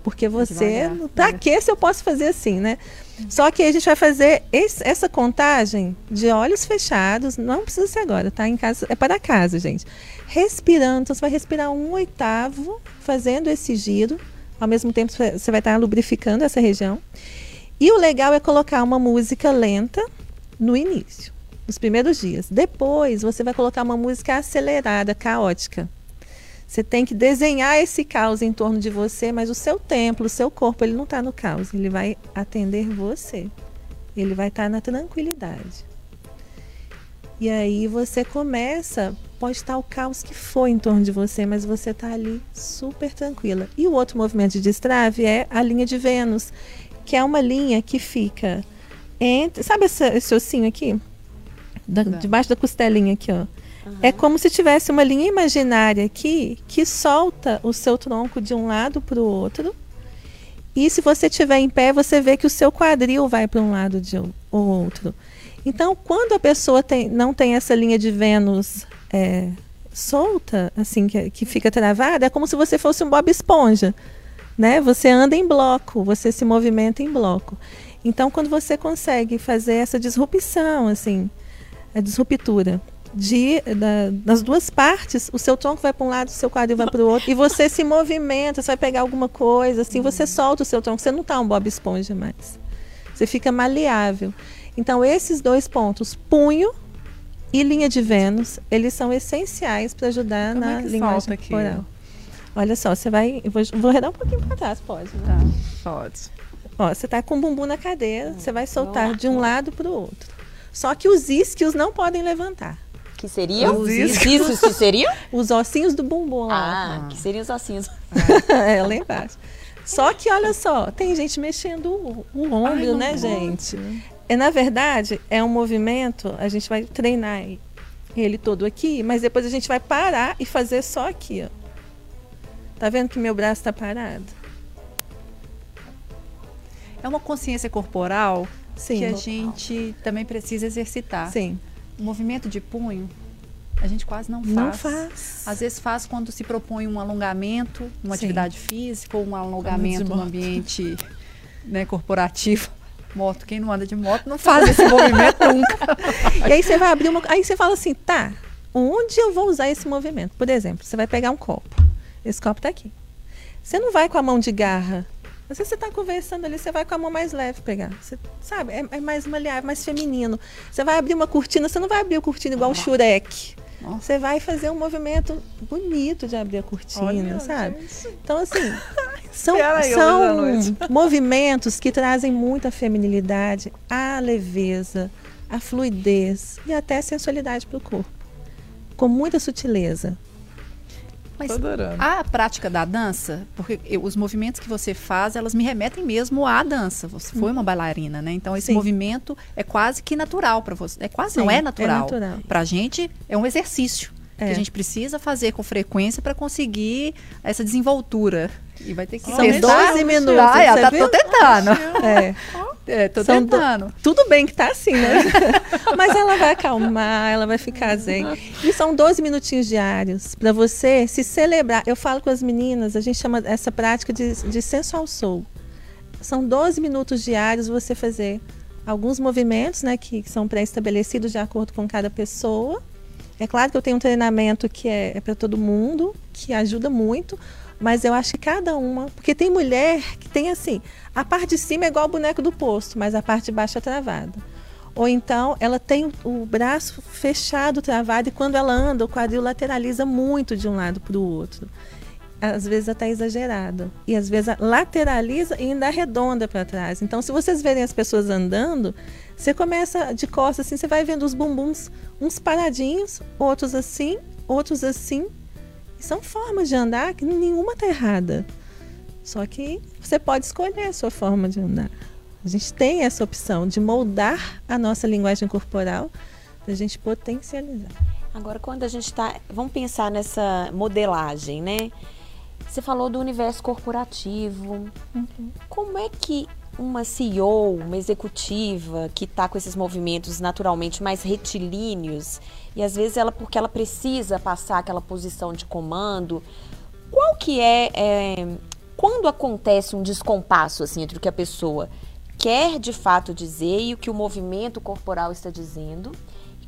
Porque você. Devagar, pra que se eu posso fazer assim, né? Só que a gente vai fazer esse, essa contagem de olhos fechados. Não precisa ser agora, tá? Em casa, é para casa, gente. Respirando. Então, você vai respirar um oitavo, fazendo esse giro. Ao mesmo tempo, você vai estar lubrificando essa região. E o legal é colocar uma música lenta no início, nos primeiros dias. Depois você vai colocar uma música acelerada, caótica. Você tem que desenhar esse caos em torno de você, mas o seu templo, o seu corpo, ele não está no caos, ele vai atender você. Ele vai estar tá na tranquilidade. E aí você começa, pode estar o caos que for em torno de você, mas você está ali super tranquila. E o outro movimento de destrave é a linha de Vênus que é uma linha que fica entre. Sabe esse, esse ossinho aqui? Da, debaixo da costelinha aqui, ó. Uhum. É como se tivesse uma linha imaginária aqui que solta o seu tronco de um lado para o outro. E se você estiver em pé, você vê que o seu quadril vai para um lado de ou outro. Então, quando a pessoa tem, não tem essa linha de Vênus é, solta, assim, que, que fica travada, é como se você fosse um Bob Esponja né? Você anda em bloco, você se movimenta em bloco. Então, quando você consegue fazer essa disrupção, assim, a disruptura de, da, das duas partes, o seu tronco vai para um lado, o seu quadril vai para o outro, e você se movimenta, você vai pegar alguma coisa, assim, você solta o seu tronco, você não está um Bob Esponja mais. Você fica maleável. Então, esses dois pontos, punho e linha de Vênus, eles são essenciais para ajudar Como na é linguagem corporal. Olha só, você vai. Eu vou, vou redar um pouquinho para trás, pode? Né? Tá, pode. Ó, você tá com o bumbum na cadeira, hum, você vai soltar de um lado para o outro. Só que os isquios não podem levantar. Que seriam? Os isquios que seriam? Os ossinhos do bumbum lá. Ah, ah. que seriam os ossinhos. é, lá embaixo. Só que olha só, tem gente mexendo o, o ombro, Ai, né, pode. gente? É, na verdade, é um movimento, a gente vai treinar ele todo aqui, mas depois a gente vai parar e fazer só aqui, ó. Tá vendo que meu braço está parado? É uma consciência corporal Sim, que a gente também precisa exercitar. Sim. O movimento de punho, a gente quase não faz. Não faz. Às vezes faz quando se propõe um alongamento, uma Sim. atividade física ou um alongamento no ambiente né, corporativo. Moto, quem não anda de moto não faz esse movimento nunca. E aí você vai abrir uma. Aí você fala assim, tá, onde eu vou usar esse movimento. Por exemplo, você vai pegar um copo. Esse copo está aqui. Você não vai com a mão de garra. Às vezes você está conversando ali, você vai com a mão mais leve pegar. Você, sabe, é, é, mais maleável, mais feminino. Você vai abrir uma cortina, você não vai abrir a cortina igual o Shurek. Você vai fazer um movimento bonito de abrir a cortina, Olha, sabe? Gente. Então, assim, são, são movimentos que trazem muita feminilidade, a leveza, a fluidez e até a sensualidade para o corpo. Com muita sutileza. Mas a prática da dança, porque eu, os movimentos que você faz, elas me remetem mesmo à dança. Você foi uma bailarina, né? Então esse Sim. movimento é quase que natural para você. É quase Sim, não é natural. É natural. Para a gente é um exercício é. que a gente precisa fazer com frequência para conseguir essa desenvoltura. E vai ter que São testar. 12 minutos. Ah, é, tá, tô tentando. É. É, tô São tentando. Do... Tudo bem que tá assim, né? Mas ela vai acalmar, ela vai ficar zen. E são 12 minutinhos diários para você se celebrar. Eu falo com as meninas, a gente chama essa prática de, de sensual soul. São 12 minutos diários você fazer alguns movimentos, né, que são pré-estabelecidos de acordo com cada pessoa. É claro que eu tenho um treinamento que é, é para todo mundo, que ajuda muito, mas eu acho que cada uma, porque tem mulher que tem assim, a parte de cima é igual o boneco do posto, mas a parte de baixo é travada. Ou então ela tem o braço fechado, travado, e quando ela anda, o quadril lateraliza muito de um lado para o outro. Às vezes até exagerado. E às vezes lateraliza e ainda arredonda para trás. Então, se vocês verem as pessoas andando, você começa de costas assim, você vai vendo os bumbuns, uns paradinhos, outros assim, outros assim, são formas de andar que nenhuma está errada. Só que você pode escolher a sua forma de andar. A gente tem essa opção de moldar a nossa linguagem corporal para a gente potencializar. Agora, quando a gente está. Vamos pensar nessa modelagem, né? Você falou do universo corporativo. Uhum. Como é que uma CEO, uma executiva que está com esses movimentos naturalmente mais retilíneos e às vezes ela porque ela precisa passar aquela posição de comando, qual que é, é quando acontece um descompasso assim entre o que a pessoa quer de fato dizer e o que o movimento corporal está dizendo?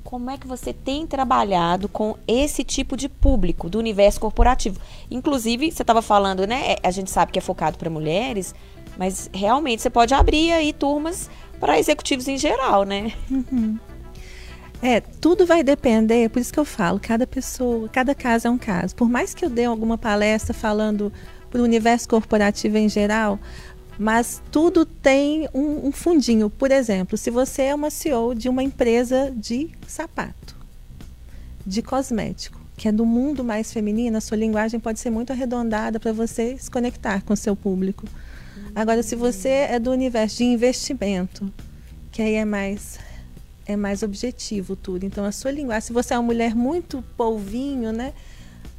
Como é que você tem trabalhado com esse tipo de público do universo corporativo? Inclusive, você estava falando, né? É, a gente sabe que é focado para mulheres, mas realmente você pode abrir aí turmas para executivos em geral, né? Uhum. É, tudo vai depender, por isso que eu falo, cada pessoa, cada caso é um caso. Por mais que eu dê alguma palestra falando para o universo corporativo em geral, mas tudo tem um, um, fundinho. Por exemplo, se você é uma CEO de uma empresa de sapato, de cosmético, que é do mundo mais feminino, a sua linguagem pode ser muito arredondada para você se conectar com o seu público. Agora, se você é do universo de investimento, que aí é mais é mais objetivo tudo. Então, a sua linguagem, se você é uma mulher muito polvinho, né?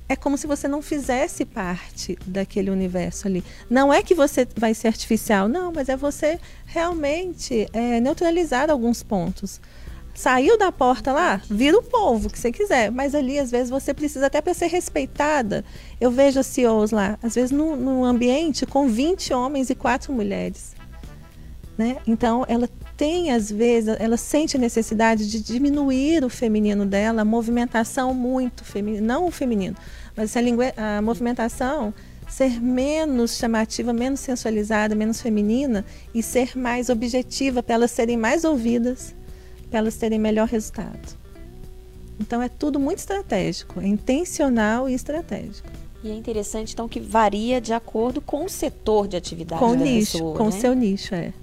É como se você não fizesse parte daquele universo ali. Não é que você vai ser artificial, não, mas é você realmente é, neutralizar alguns pontos. Saiu da porta lá, vira o povo que você quiser. Mas ali, às vezes, você precisa até para ser respeitada. Eu vejo CEOs lá, às vezes, num, num ambiente com 20 homens e 4 mulheres. Né? Então, ela tem, às vezes, ela sente a necessidade de diminuir o feminino dela, a movimentação muito feminina, não o feminino, mas a, lingu... a movimentação ser menos chamativa, menos sensualizada, menos feminina e ser mais objetiva para elas serem mais ouvidas para elas terem melhor resultado. Então é tudo muito estratégico, é intencional e estratégico. E é interessante então que varia de acordo com o setor de atividade com da nicho, pessoa, com né? o seu nicho, é.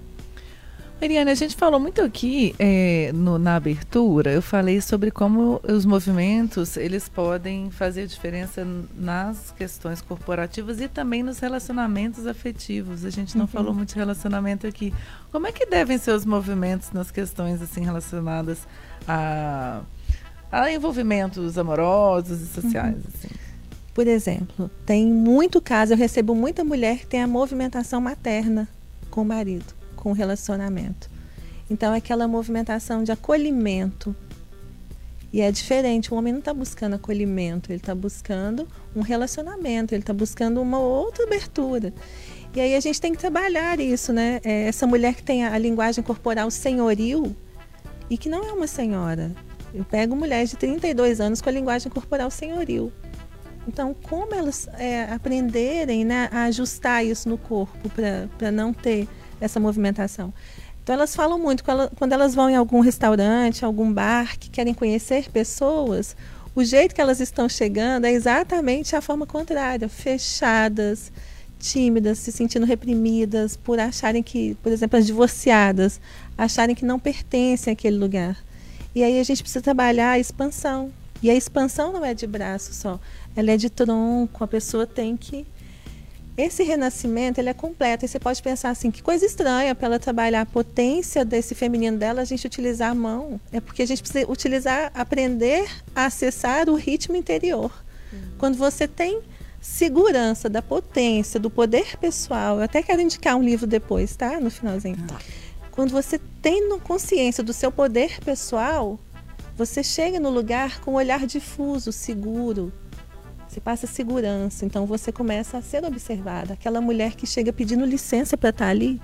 Mariana, a gente falou muito aqui é, no, na abertura, eu falei sobre como os movimentos eles podem fazer diferença nas questões corporativas e também nos relacionamentos afetivos. A gente não uhum. falou muito de relacionamento aqui. Como é que devem ser os movimentos nas questões assim relacionadas a, a envolvimentos amorosos e sociais? Uhum. Assim? Por exemplo, tem muito caso, eu recebo muita mulher que tem a movimentação materna com o marido com o relacionamento. Então, é aquela movimentação de acolhimento. E é diferente, o homem não está buscando acolhimento, ele está buscando um relacionamento, ele está buscando uma outra abertura. E aí a gente tem que trabalhar isso, né? É essa mulher que tem a, linguagem corporal senhoril e que não é uma senhora. Eu pego mulheres de 32 anos com a linguagem corporal senhoril. Então, como elas é, aprenderem né, a ajustar isso no corpo para não ter essa movimentação? Então, elas falam muito quando elas vão em algum restaurante, algum bar, que querem conhecer pessoas, o jeito que elas estão chegando é exatamente a forma contrária, fechadas, tímidas, se sentindo reprimidas por acharem que, por exemplo, as divorciadas, acharem que não pertencem àquele lugar. E aí a gente precisa trabalhar a expansão. E a expansão não é de braço só, ela é de tronco, a pessoa tem que esse renascimento ele é completo. E você pode pensar assim, que coisa estranha para ela trabalhar a potência desse feminino dela, a gente utilizar a mão. É porque a gente precisa utilizar, aprender a acessar o ritmo interior. Uhum. Quando você tem segurança da potência, do poder pessoal, eu até quero indicar um livro depois, tá? No finalzinho. Tá. Quando você tem consciência do seu poder pessoal, você chega no lugar com um olhar difuso, seguro, você passa segurança, então você começa a ser observada. Aquela mulher que chega pedindo licença para estar tá ali,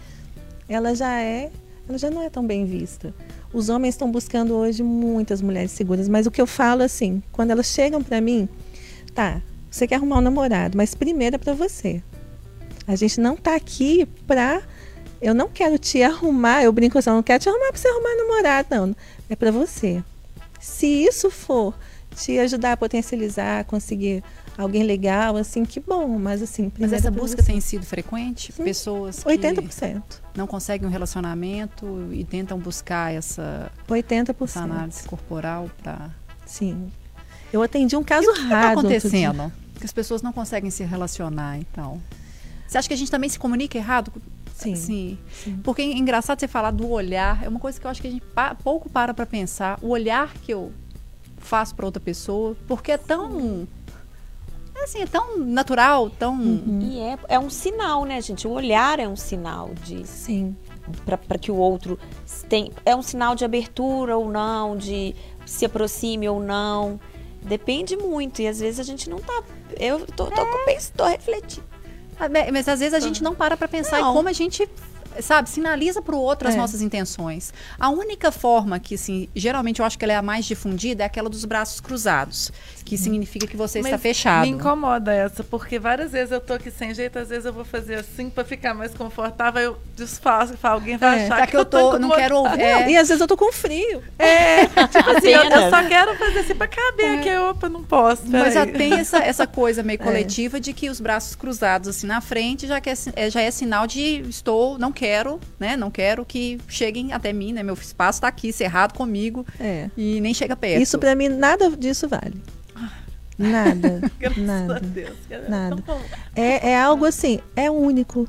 ela já é, ela já não é tão bem vista. Os homens estão buscando hoje muitas mulheres seguras, mas o que eu falo assim, quando elas chegam para mim, tá, você quer arrumar um namorado, mas primeiro é para você. A gente não tá aqui para eu não quero te arrumar, eu brinco assim, eu não quero te arrumar para você arrumar namorado, não. É para você. Se isso for te ajudar a potencializar, conseguir alguém legal, assim, que bom, mas assim... Mas essa busca tem sido frequente? Sim. Pessoas que 80%. não conseguem um relacionamento e tentam buscar essa, 80%. essa análise corporal para... Sim. Eu atendi um caso e o que raro. O que está acontecendo? Que as pessoas não conseguem se relacionar, então. Você acha que a gente também se comunica errado? Sim, sim. sim. Porque é engraçado você falar do olhar, é uma coisa que eu acho que a gente pa pouco para para pensar. O olhar que eu faço para outra pessoa, porque é tão é assim, é tão natural, tão. Uhum. E é, é um sinal, né, gente? O olhar é um sinal de. Sim. Para que o outro tem. É um sinal de abertura ou não, de se aproxime ou não. Depende muito. E às vezes a gente não tá. Eu tô, tô, é. tô refletindo. Ah, mas às vezes a gente não para para pensar não. em como a gente sabe, sinaliza para o outro as é. nossas intenções. A única forma que, assim, geralmente eu acho que ela é a mais difundida é aquela dos braços cruzados, que Sim. significa que você Mas está fechado. Me incomoda essa, porque várias vezes eu tô aqui sem jeito, às vezes eu vou fazer assim para ficar mais confortável, eu desfaço, alguém vai é. achar que, que, eu tô, não quero ouvir. É. E às vezes eu tô com frio. É, tipo assim, eu, eu, só quero fazer assim para caber é. aqui, opa, não posso. Mas já tem essa, essa coisa meio é. coletiva de que os braços cruzados assim na frente já, que é, é, já é sinal de estou, não quero, né? Não quero que cheguem até mim, né? Meu espaço está aqui, cerrado comigo. É. E nem chega perto. Isso para mim nada disso vale. Nada. nada. Deus, nada. É, é algo assim, é único.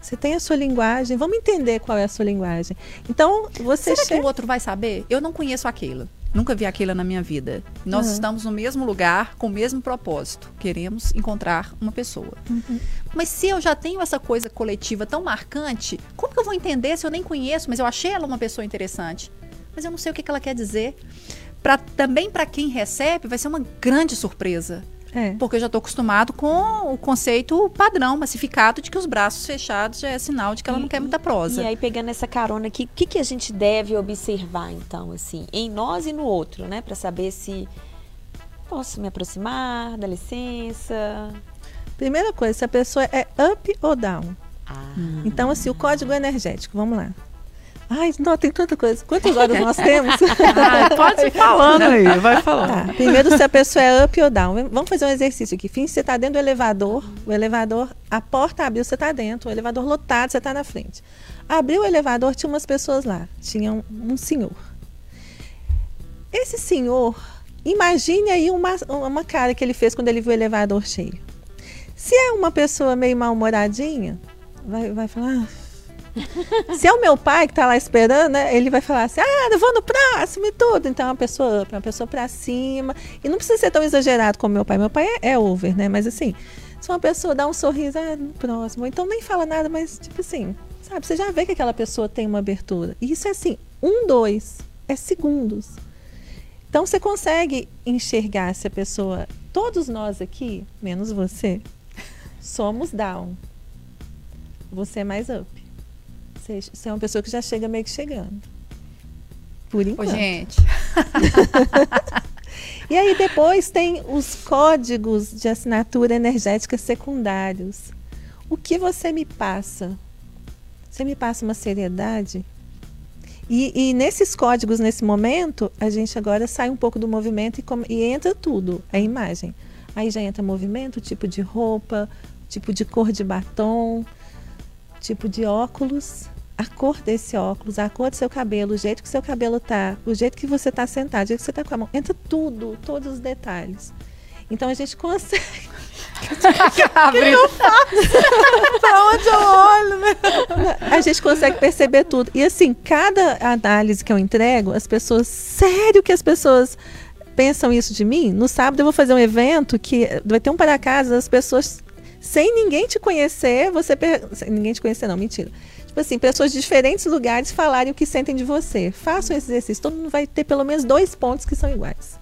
Você tem a sua linguagem, vamos entender qual é a sua linguagem. Então, você Será que o outro vai saber? Eu não conheço aquilo. Nunca vi aquilo na minha vida. Nós uhum. estamos no mesmo lugar, com o mesmo propósito. Queremos encontrar uma pessoa. Uhum. Mas se eu já tenho essa coisa coletiva tão marcante, como que eu vou entender se eu nem conheço, mas eu achei ela uma pessoa interessante? Mas eu não sei o que, que ela quer dizer. Pra, também para quem recebe, vai ser uma grande surpresa. É. Porque eu já estou acostumado com o conceito padrão, massificado, de que os braços fechados já é sinal de que ela e, não quer muita prosa. E aí, pegando essa carona aqui, o que, que a gente deve observar, então, assim, em nós e no outro, né? Para saber se posso me aproximar, dá licença. Primeira coisa, se a pessoa é up ou down. Ah. Então, assim, o código energético, vamos lá. Ai, não, tem tanta coisa. Quantas horas nós temos? ah, pode ir falando aí, vai falando. Tá, primeiro, se a pessoa é up ou down. Vamos fazer um exercício aqui. Fim, você está dentro do elevador, o elevador, a porta abriu, você está dentro, o elevador lotado, você está na frente. Abriu o elevador, tinha umas pessoas lá. Tinha um, um senhor. Esse senhor, imagine aí uma, uma cara que ele fez quando ele viu o elevador cheio. Se é uma pessoa meio mal-humoradinha, vai, vai falar... Ah, Se é o meu pai que está lá esperando, né, ele vai falar assim: ah, eu vou no próximo e tudo. Então é uma pessoa up, é uma pessoa para cima. E não precisa ser tão exagerado como meu pai. Meu pai é, é over, né? Mas assim, se uma pessoa dá um sorriso, ah, no próximo. Então nem fala nada, mas tipo assim, sabe? Você já vê que aquela pessoa tem uma abertura. E isso é assim, um, dois, é segundos. Então você consegue enxergar se a pessoa. Todos nós aqui, menos você, somos down. Você é mais up. Você, é uma pessoa que já chega meio que chegando. Por enquanto. Ô, gente. e aí depois tem os códigos de assinatura energética secundários. O que você me passa? Você me passa uma seriedade? E, e, nesses códigos, nesse momento, a gente agora sai um pouco do movimento e, e entra tudo, a imagem. Aí já entra movimento, tipo de roupa, tipo de cor de batom, tipo de óculos, a cor desse óculos, a cor do seu cabelo, o jeito que seu cabelo tá, o jeito que você tá sentado, o jeito que você tá com a mão, entra tudo, todos os detalhes. Então a gente consegue. que eu faço? pra onde eu olho? Né? A gente consegue perceber tudo. E assim, cada análise que eu entrego, as pessoas. Sério que as pessoas pensam isso de mim? No sábado eu vou fazer um evento que vai ter um para casa, as pessoas sem ninguém te conhecer, você. Per... Sem ninguém te conhecer, não, mentira. Tipo assim, pessoas de diferentes lugares falarem o que sentem de você. Façam esse exercício. Todo mundo vai ter pelo menos dois pontos que são iguais.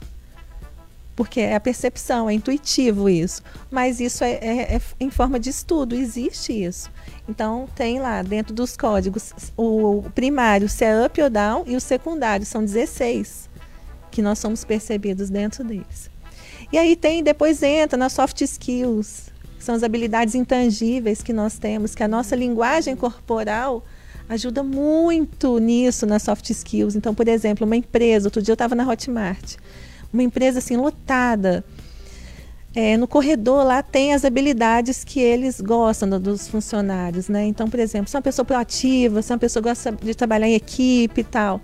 Porque é a percepção, é intuitivo isso. Mas isso é, é, é em forma de estudo, existe isso. Então, tem lá dentro dos códigos o primário, se é up ou down, e o secundário, são 16 que nós somos percebidos dentro deles. E aí tem, depois entra nas soft skills, são as habilidades intangíveis que nós temos, que a nossa linguagem corporal ajuda muito nisso nas soft skills. Então, por exemplo, uma empresa, outro dia eu estava na Hotmart, uma empresa assim lotada. É, no corredor lá tem as habilidades que eles gostam do, dos funcionários, né? Então, por exemplo, se é uma pessoa proativa, se é uma pessoa que gosta de trabalhar em equipe e tal.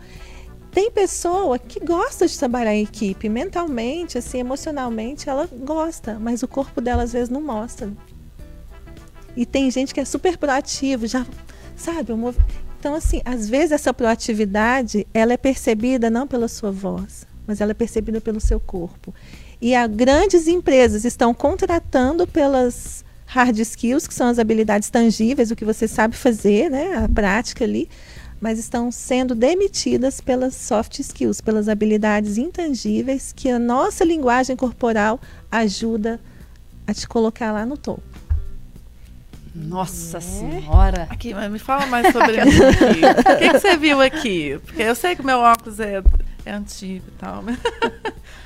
Tem pessoa que gosta de trabalhar em equipe, mentalmente, assim, emocionalmente, ela gosta, mas o corpo dela às vezes não mostra. E tem gente que é super proativo, já sabe, mov... então assim, às vezes essa proatividade, ela é percebida não pela sua voz, mas ela é percebida pelo seu corpo. E a grandes empresas estão contratando pelas hard skills, que são as habilidades tangíveis, o que você sabe fazer, né, a prática ali, mas estão sendo demitidas pelas soft skills, pelas habilidades intangíveis que a nossa linguagem corporal ajuda a te colocar lá no topo. Nossa é. Senhora! Aqui, mas me fala mais sobre isso aqui. O que, que, você viu aqui? Porque eu sei que o meu óculos é, é antigo e tal. Mas...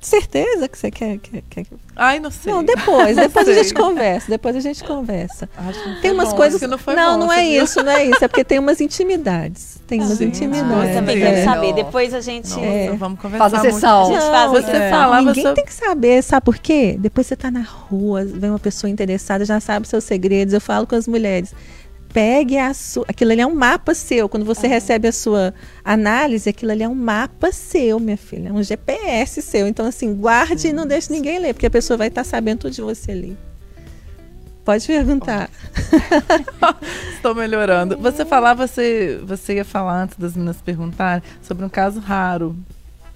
Certeza que você quer, quer, quer... Ai, não sei. Não, depois, depois a gente conversa, depois a gente conversa. tem umas bom, coisas. Não, não, bom, não é isso, não é isso. É porque tem umas intimidades. Tem umas intimidades. Eu também quero é. saber. Depois a gente. Nossa, é. Vamos conversar. Faz a sessão. A gente faz você é. falava Ninguém sobre... tem que saber, sabe por quê? Depois você tá na rua, vem uma pessoa interessada, já sabe seus segredos. Eu falo com as mulheres pegue a sua. Aquilo ali é um mapa seu. Quando você recebe a sua análise, aquilo ali é um mapa seu, minha filha. É um GPS seu. Então, assim, guarde e não deixe ninguém ler, porque a pessoa vai estar sabendo tudo de você ali. Pode perguntar. Estou melhorando. Você falava, você, você ia falar antes das meninas perguntarem sobre um caso raro.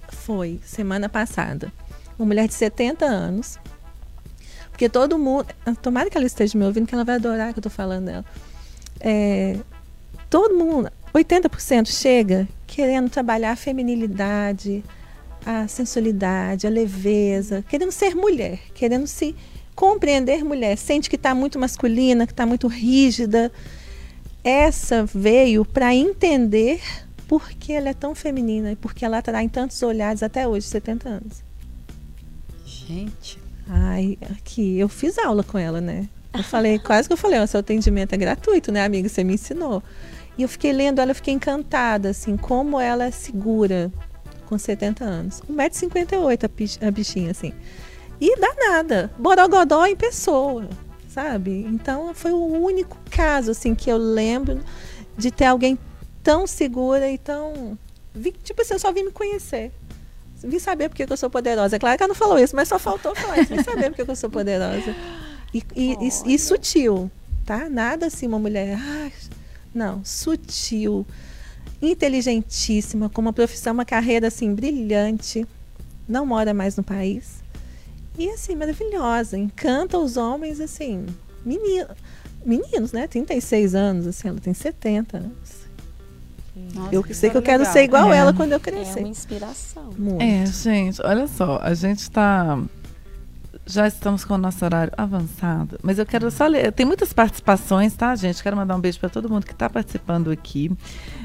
Foi, semana passada. Uma mulher de 70 anos. Porque todo mundo. Tomara que ela esteja me ouvindo, que ela vai adorar que eu estou falando dela é, todo mundo, 80% chega querendo trabalhar a feminilidade, a sensualidade, a leveza, querendo ser mulher, querendo se compreender mulher, sente que está muito masculina, que está muito rígida. Essa veio para entender por que ela é tão feminina e por que ela atrai tantos olhares até hoje, 70 anos. Gente. Ai, aqui, eu fiz aula com ela, né? Eu falei, quase que eu falei, o seu atendimento é gratuito, né, amiga? Você me ensinou. E eu fiquei lendo ela, eu fiquei encantada, assim, como ela é segura com 70 anos. 1,58m a bichinha, assim. E danada. Borogodó em pessoa, sabe? Então foi o único caso, assim, que eu lembro de ter alguém tão segura e tão. Tipo assim, eu só vim me conhecer. Vim saber porque eu sou poderosa. É claro que ela não falou isso, mas só faltou falar isso. Vim saber porque eu sou poderosa. E, e, e, e, sutil, tá? Nada assim, uma mulher. Ah, não, sutil, inteligentíssima, com uma profissão, uma carreira assim, brilhante. Não mora mais no país. E assim, maravilhosa. Encanta os homens, assim, menino, meninos, né? 36 anos, assim, ela tem 70 anos. Nossa, eu sei que eu quero legal. ser igual é. ela quando eu crescer. É uma inspiração. Muito. É, gente, olha só, a gente está já estamos com o nosso horário avançado, mas eu quero só ler. Tem muitas participações, tá, gente? Quero mandar um beijo para todo mundo que está participando aqui.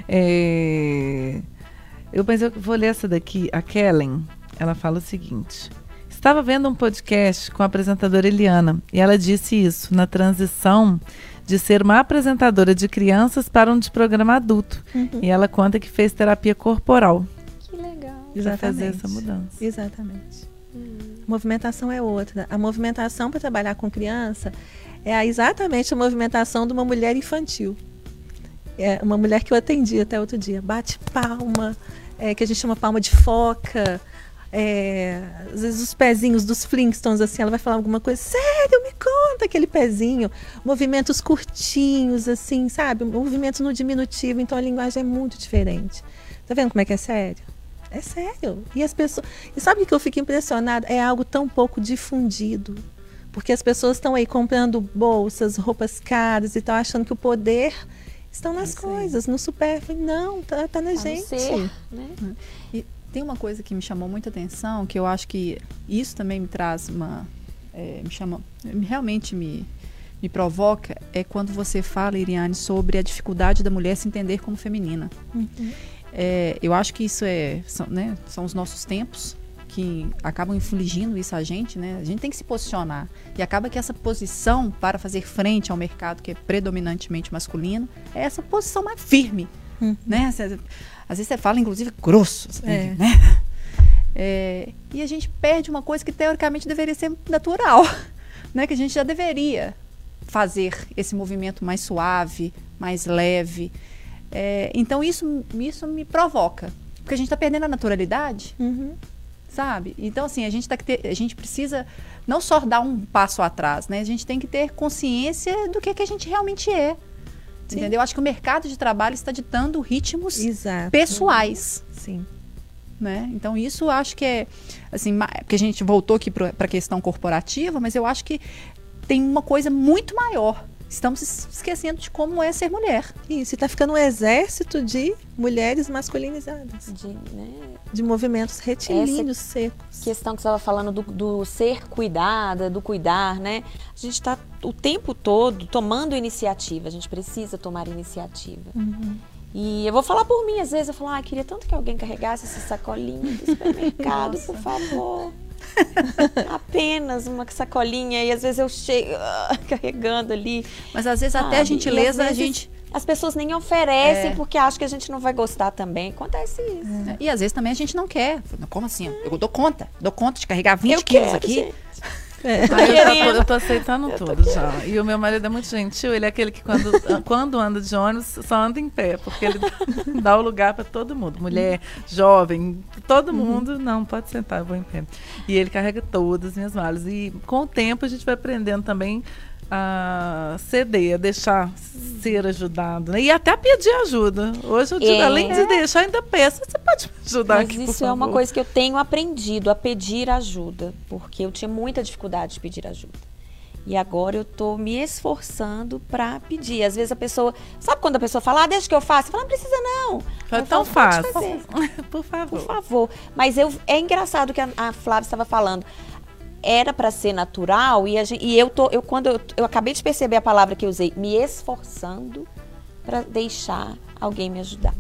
É... Eu, mas eu vou ler essa daqui. A Kellen, ela fala o seguinte. Estava vendo um podcast com a apresentadora Eliana e ela disse isso na transição de ser uma apresentadora de crianças para um de programa adulto. Uhum. E ela conta que fez terapia corporal. Que legal. Para fazer essa mudança. Exatamente. Movimentação é outra. A movimentação para trabalhar com criança é exatamente a movimentação de uma mulher infantil. É uma mulher que eu atendi até outro dia. Bate palma, é, que a gente chama palma de foca. É, às vezes os pezinhos dos Flintstones, assim, ela vai falar alguma coisa, sério, me conta aquele pezinho. Movimentos curtinhos, assim, sabe? Movimentos no diminutivo, então a linguagem é muito diferente. Tá vendo como é que é sério? É sério. E as pessoas. E sabe o que eu fico impressionada? É algo tão pouco difundido. Porque as pessoas estão aí comprando bolsas, roupas caras e estão achando que o poder estão nas coisas, no supérfluo. Não, tá, tá na tá gente. Ser, né? E tem uma coisa que me chamou muita atenção, que eu acho que isso também me traz uma. É, me chama. Realmente me, me provoca, é quando você fala, Iriane, sobre a dificuldade da mulher se entender como feminina. Uhum. É, eu acho que isso é, são, né, são os nossos tempos que acabam infligindo isso a gente, né? A gente tem que se posicionar. E acaba que essa posição para fazer frente ao mercado que é predominantemente masculino é essa posição mais firme, uhum. né? Às vezes você fala, inclusive, grosso, é. né? É, e a gente perde uma coisa que teoricamente deveria ser natural, né? Que a gente já deveria fazer esse movimento mais suave, mais leve. É, então isso, isso me provoca. Porque a gente está perdendo a naturalidade. Uhum. Sabe? Então, assim, a gente, tá que ter, a gente precisa não só dar um passo atrás, né? A gente tem que ter consciência do que, que a gente realmente é. Sim. Entendeu? Acho que o mercado de trabalho está ditando ritmos Exato. pessoais. Sim. Né? Então, isso acho que é. Assim, porque a gente voltou aqui para a questão corporativa, mas eu acho que tem uma coisa muito maior estamos esquecendo de como é ser mulher. Isso, está ficando um exército de mulheres masculinizadas. De, né? de movimentos retilíneos Essa secos. questão que você estava falando do, do, ser cuidada, do cuidar, né? A gente está o tempo todo tomando iniciativa, a gente precisa tomar iniciativa. Uhum. E eu vou falar por mim, às vezes eu falo, ah, queria tanto que alguém carregasse essa sacolinha do supermercado, por favor. Apenas uma sacolinha e às vezes eu chego uh, carregando ali. Mas às vezes até a gentileza a gente as pessoas nem oferecem é. porque acham que a gente não vai gostar também. Acontece isso. É. E às vezes também a gente não quer. Como assim? Eu dou conta. Dou conta de carregar 20 eu quilos quero, aqui. Gente. É. eu, tô, eu tô aceitando eu tudo tô já. E o meu marido é muito gentil, ele é aquele que quando, quando anda de ônibus só anda em pé, porque ele dá o lugar para todo mundo. Mulher, jovem, todo uhum. mundo, não, pode sentar, eu vou em pé. E ele carrega todas as minhas malas. E com o tempo a gente vai aprendendo também a ceder, a deixar ser ajudado. Né? E até pedir ajuda. Hoje eu digo, é. além de deixar, ainda peça, você pode me ajudar Mas aqui, isso é uma coisa que eu tenho aprendido, a pedir ajuda. Porque eu tinha muita dificuldade de pedir ajuda. E agora eu tô me esforçando para pedir. Às vezes a pessoa. Sabe quando a pessoa fala, ah, deixa que eu faço? Você fala, não precisa não. É tão fácil. Por favor. Por favor. Mas eu, é engraçado que a, a Flávia estava falando era para ser natural e, gente, e eu tô eu quando eu, eu acabei de perceber a palavra que eu usei me esforçando para deixar alguém me ajudar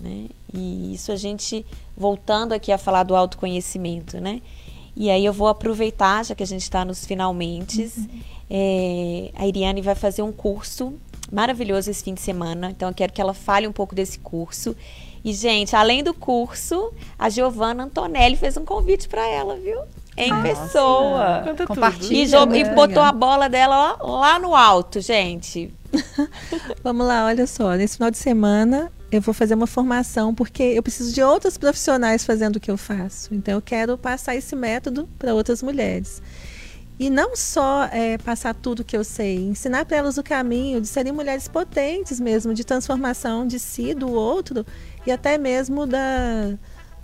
né? E isso a gente voltando aqui a falar do autoconhecimento né? E aí eu vou aproveitar já que a gente está nos finalmente uhum. é, a Iriane vai fazer um curso maravilhoso esse fim de semana então eu quero que ela fale um pouco desse curso. E gente além do curso a Giovana Antonelli fez um convite para ela viu em Nossa, pessoa. Compartilha. E, jogou, e botou a bola dela lá, lá no alto, gente. Vamos lá, olha só. Nesse final de semana eu vou fazer uma formação porque eu preciso de outros profissionais fazendo o que eu faço. Então eu quero passar esse método para outras mulheres. E não só é, passar tudo que eu sei, ensinar para elas o caminho de serem mulheres potentes mesmo, de transformação de si, do outro e até mesmo da,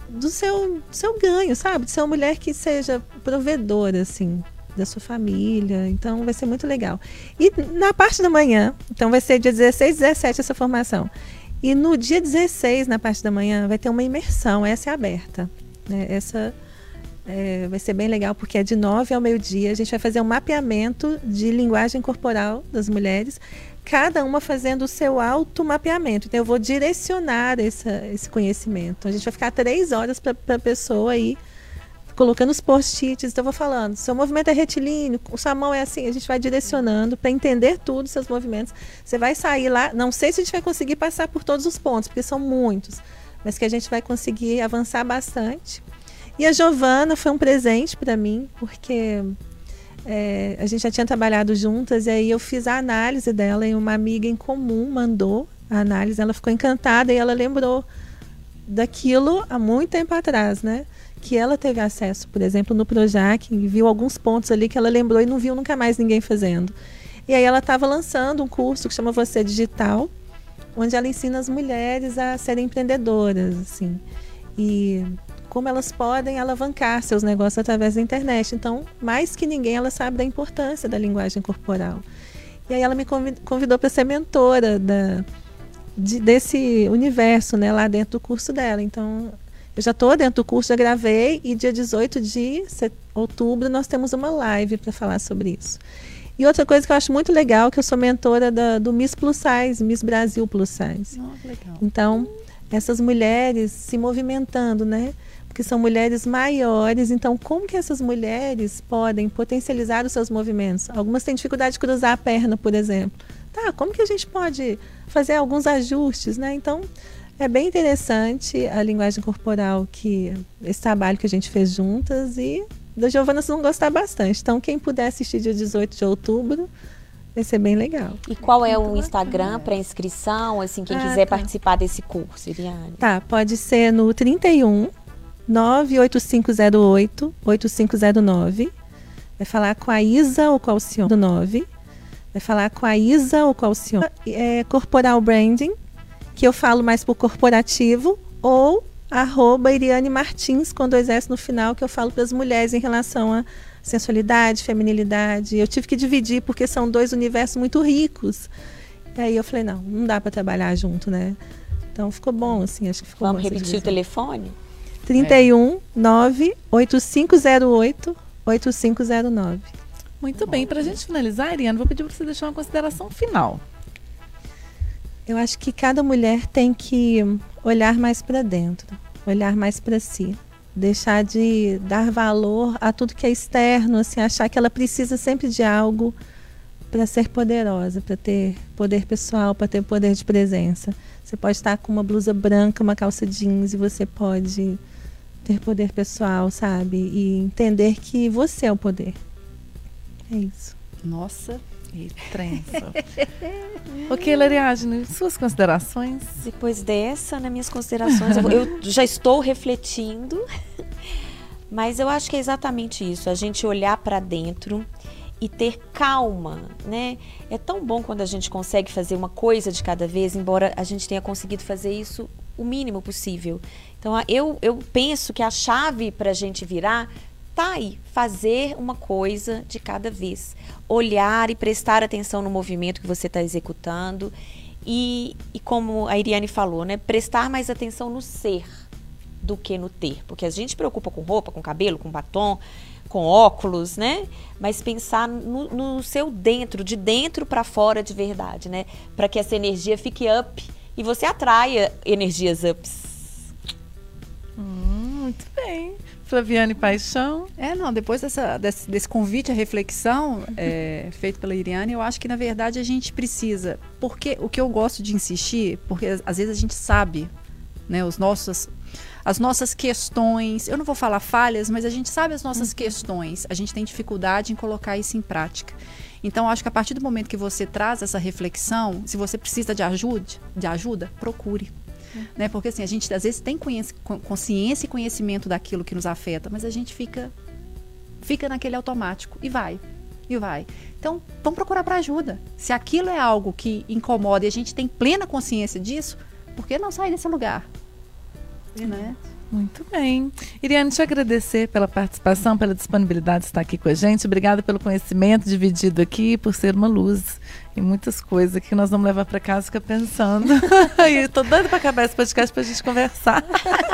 do seu, seu ganho, sabe? De ser uma mulher que seja provedora, assim, da sua família. Então vai ser muito legal. E na parte da manhã, então vai ser dia 16 e 17 essa formação. E no dia 16, na parte da manhã, vai ter uma imersão, essa é aberta. Né? Essa é, vai ser bem legal, porque é de 9 ao meio-dia. A gente vai fazer um mapeamento de linguagem corporal das mulheres cada uma fazendo o seu automapeamento. Então, eu vou direcionar essa, esse conhecimento. Então, a gente vai ficar três horas para a pessoa aí colocando os post-its. Então, eu vou falando, seu movimento é retilíneo, sua mão é assim, a gente vai direcionando para entender tudo, seus movimentos. Você vai sair lá, não sei se a gente vai conseguir passar por todos os pontos, porque são muitos, mas que a gente vai conseguir avançar bastante. E a Giovana foi um presente para mim, porque é, a gente já tinha trabalhado juntas e aí eu fiz a análise dela e uma amiga em comum mandou a análise. Ela ficou encantada e ela lembrou daquilo há muito tempo atrás, né? Que ela teve acesso, por exemplo, no Projac, e viu alguns pontos ali que ela lembrou e não viu nunca mais ninguém fazendo. E aí ela estava lançando um curso que chama Você Digital, onde ela ensina as mulheres a serem empreendedoras, assim. E como elas podem alavancar seus negócios através da internet. Então, mais que ninguém, ela sabe da importância da linguagem corporal. E aí ela me convidou para ser mentora da, de, desse universo, né, lá dentro do curso dela. Então, eu já estou dentro do curso, já gravei e dia 18 de outubro nós temos uma live para falar sobre isso. E outra coisa que eu acho muito legal, que eu sou mentora da, do Miss Plus Size, Miss Brasil Plus Size. Oh, então, essas mulheres se movimentando, né? Que são mulheres maiores. Então, como que essas mulheres podem potencializar os seus movimentos? Algumas têm dificuldade de cruzar a perna, por exemplo. Tá, como que a gente pode fazer alguns ajustes, né? Então, é bem interessante a linguagem corporal que esse trabalho que a gente fez juntas e da Giovana vocês vão gostar bastante. Então, quem puder assistir dia 18 de outubro, vai ser bem legal. E qual é o Instagram para inscrição, assim, quem ah, quiser tá. participar desse curso, Iriane? Tá, pode ser no 31 98508 8509. Vai falar com a Isa ou com a Alcione do 9. Vai falar com a Isa ou com a Alcione. É, corporal Branding, que eu falo mais por corporativo, ou arroba Iriane Martins, com dois S no final, que eu falo para as mulheres em relação a sensualidade, feminilidade. Eu tive que dividir porque são dois universos muito ricos. E aí eu falei, não, não dá para trabalhar junto, né? Então ficou bom, assim, acho que ficou Vamos repetir o telefone? 31 98508 8509. Muito bem, para a gente finalizar, Ariane, vou pedir para você deixar uma consideração final. Eu acho que cada mulher tem que olhar mais para dentro, olhar mais para si, deixar de dar valor a tudo que é externo, assim, achar que ela precisa sempre de algo para ser poderosa, para ter poder pessoal, para ter poder de presença. Você pode estar com uma blusa branca, uma calça jeans e você pode ter poder pessoal, sabe? E entender que você é o poder. É isso. Nossa, e trença. ok, Lariadne, suas considerações? Depois dessa, nas né, minhas considerações, eu, eu já estou refletindo, mas eu acho que é exatamente isso, a gente olhar para dentro e ter calma, né? É tão bom quando a gente consegue fazer uma coisa de cada vez, embora a gente tenha conseguido fazer isso o mínimo possível. Então, eu, eu penso que a chave para a gente virar tá aí, fazer uma coisa de cada vez, olhar e prestar atenção no movimento que você está executando e, e como a Iriane falou, né, prestar mais atenção no ser do que no ter, porque a gente preocupa com roupa, com cabelo, com batom, com óculos, né? Mas pensar no, no seu dentro, de dentro para fora de verdade, né? Para que essa energia fique up e você atraia energias ups. Hum, muito bem. Flaviane Paixão. É, não, depois dessa, desse, desse convite à reflexão é, feito pela Iriane, eu acho que na verdade a gente precisa. Porque o que eu gosto de insistir, porque às vezes a gente sabe, né, os nossos, as nossas questões, eu não vou falar falhas, mas a gente sabe as nossas uhum. questões, a gente tem dificuldade em colocar isso em prática. Então, acho que a partir do momento que você traz essa reflexão, se você precisa de ajuda, de ajuda procure. Uhum. Né? Porque assim, a gente às vezes tem consciência e conhecimento daquilo que nos afeta, mas a gente fica fica naquele automático e vai. E vai. Então, vamos procurar para ajuda. Se aquilo é algo que incomoda e a gente tem plena consciência disso, por que não sair desse lugar? Né? Muito bem. Iriane, te agradecer pela participação, pela disponibilidade de estar aqui com a gente. Obrigada pelo conhecimento dividido aqui, por ser uma luz em muitas coisas que nós vamos levar para casa e ficar pensando. e estou doida para acabar esse podcast para a gente conversar.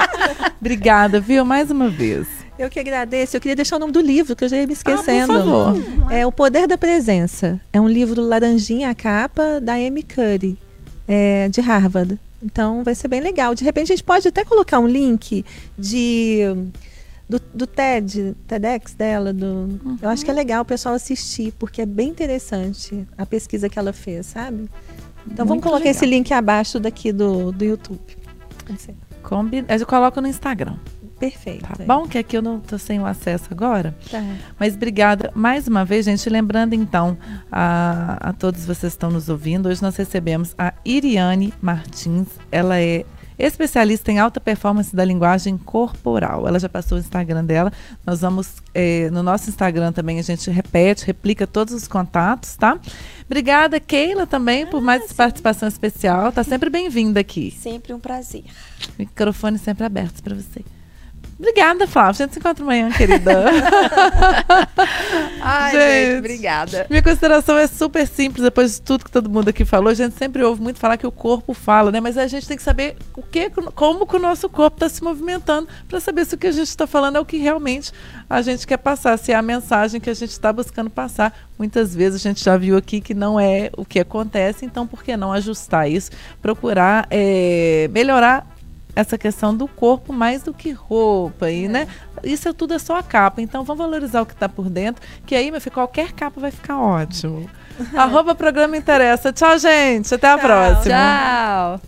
Obrigada, viu? Mais uma vez. Eu que agradeço. Eu queria deixar o nome do livro, que eu já ia me esquecendo. Ah, por favor. É O Poder da Presença. É um livro laranjinha a capa da Amy Curry, é, de Harvard. Então vai ser bem legal. De repente a gente pode até colocar um link de do, do TED, TEDx dela. Do, uhum. Eu acho que é legal o pessoal assistir, porque é bem interessante a pesquisa que ela fez, sabe? Então Muito vamos colocar legal. esse link abaixo daqui do, do YouTube. Combina. Eu coloco no Instagram. Perfeito. Tá bom? Que aqui eu não estou sem o acesso agora. Tá. Mas obrigada mais uma vez, gente. Lembrando então a, a todos vocês que estão nos ouvindo, hoje nós recebemos a Iriane Martins. Ela é especialista em alta performance da linguagem corporal. Ela já passou o Instagram dela. Nós vamos, é, no nosso Instagram também, a gente repete, replica todos os contatos, tá? Obrigada, Keila, também, por mais ah, participação especial. Tá sempre bem-vinda aqui. Sempre um prazer. Microfone sempre aberto para você. Obrigada, Flávia. A gente se encontra amanhã, querida. Ai, gente, gente, obrigada. Minha consideração é super simples, depois de tudo que todo mundo aqui falou. A gente sempre ouve muito falar que o corpo fala, né? Mas a gente tem que saber o que, como que o nosso corpo está se movimentando para saber se o que a gente está falando é o que realmente a gente quer passar, se é a mensagem que a gente está buscando passar. Muitas vezes a gente já viu aqui que não é o que acontece, então por que não ajustar isso? Procurar é, melhorar essa questão do corpo mais do que roupa aí, é. né? Isso é tudo é só a capa. Então vamos valorizar o que está por dentro, que aí, meu filho, qualquer capa vai ficar ótimo. Arroba programa interessa. Tchau, gente. Até a Tchau. próxima. Tchau.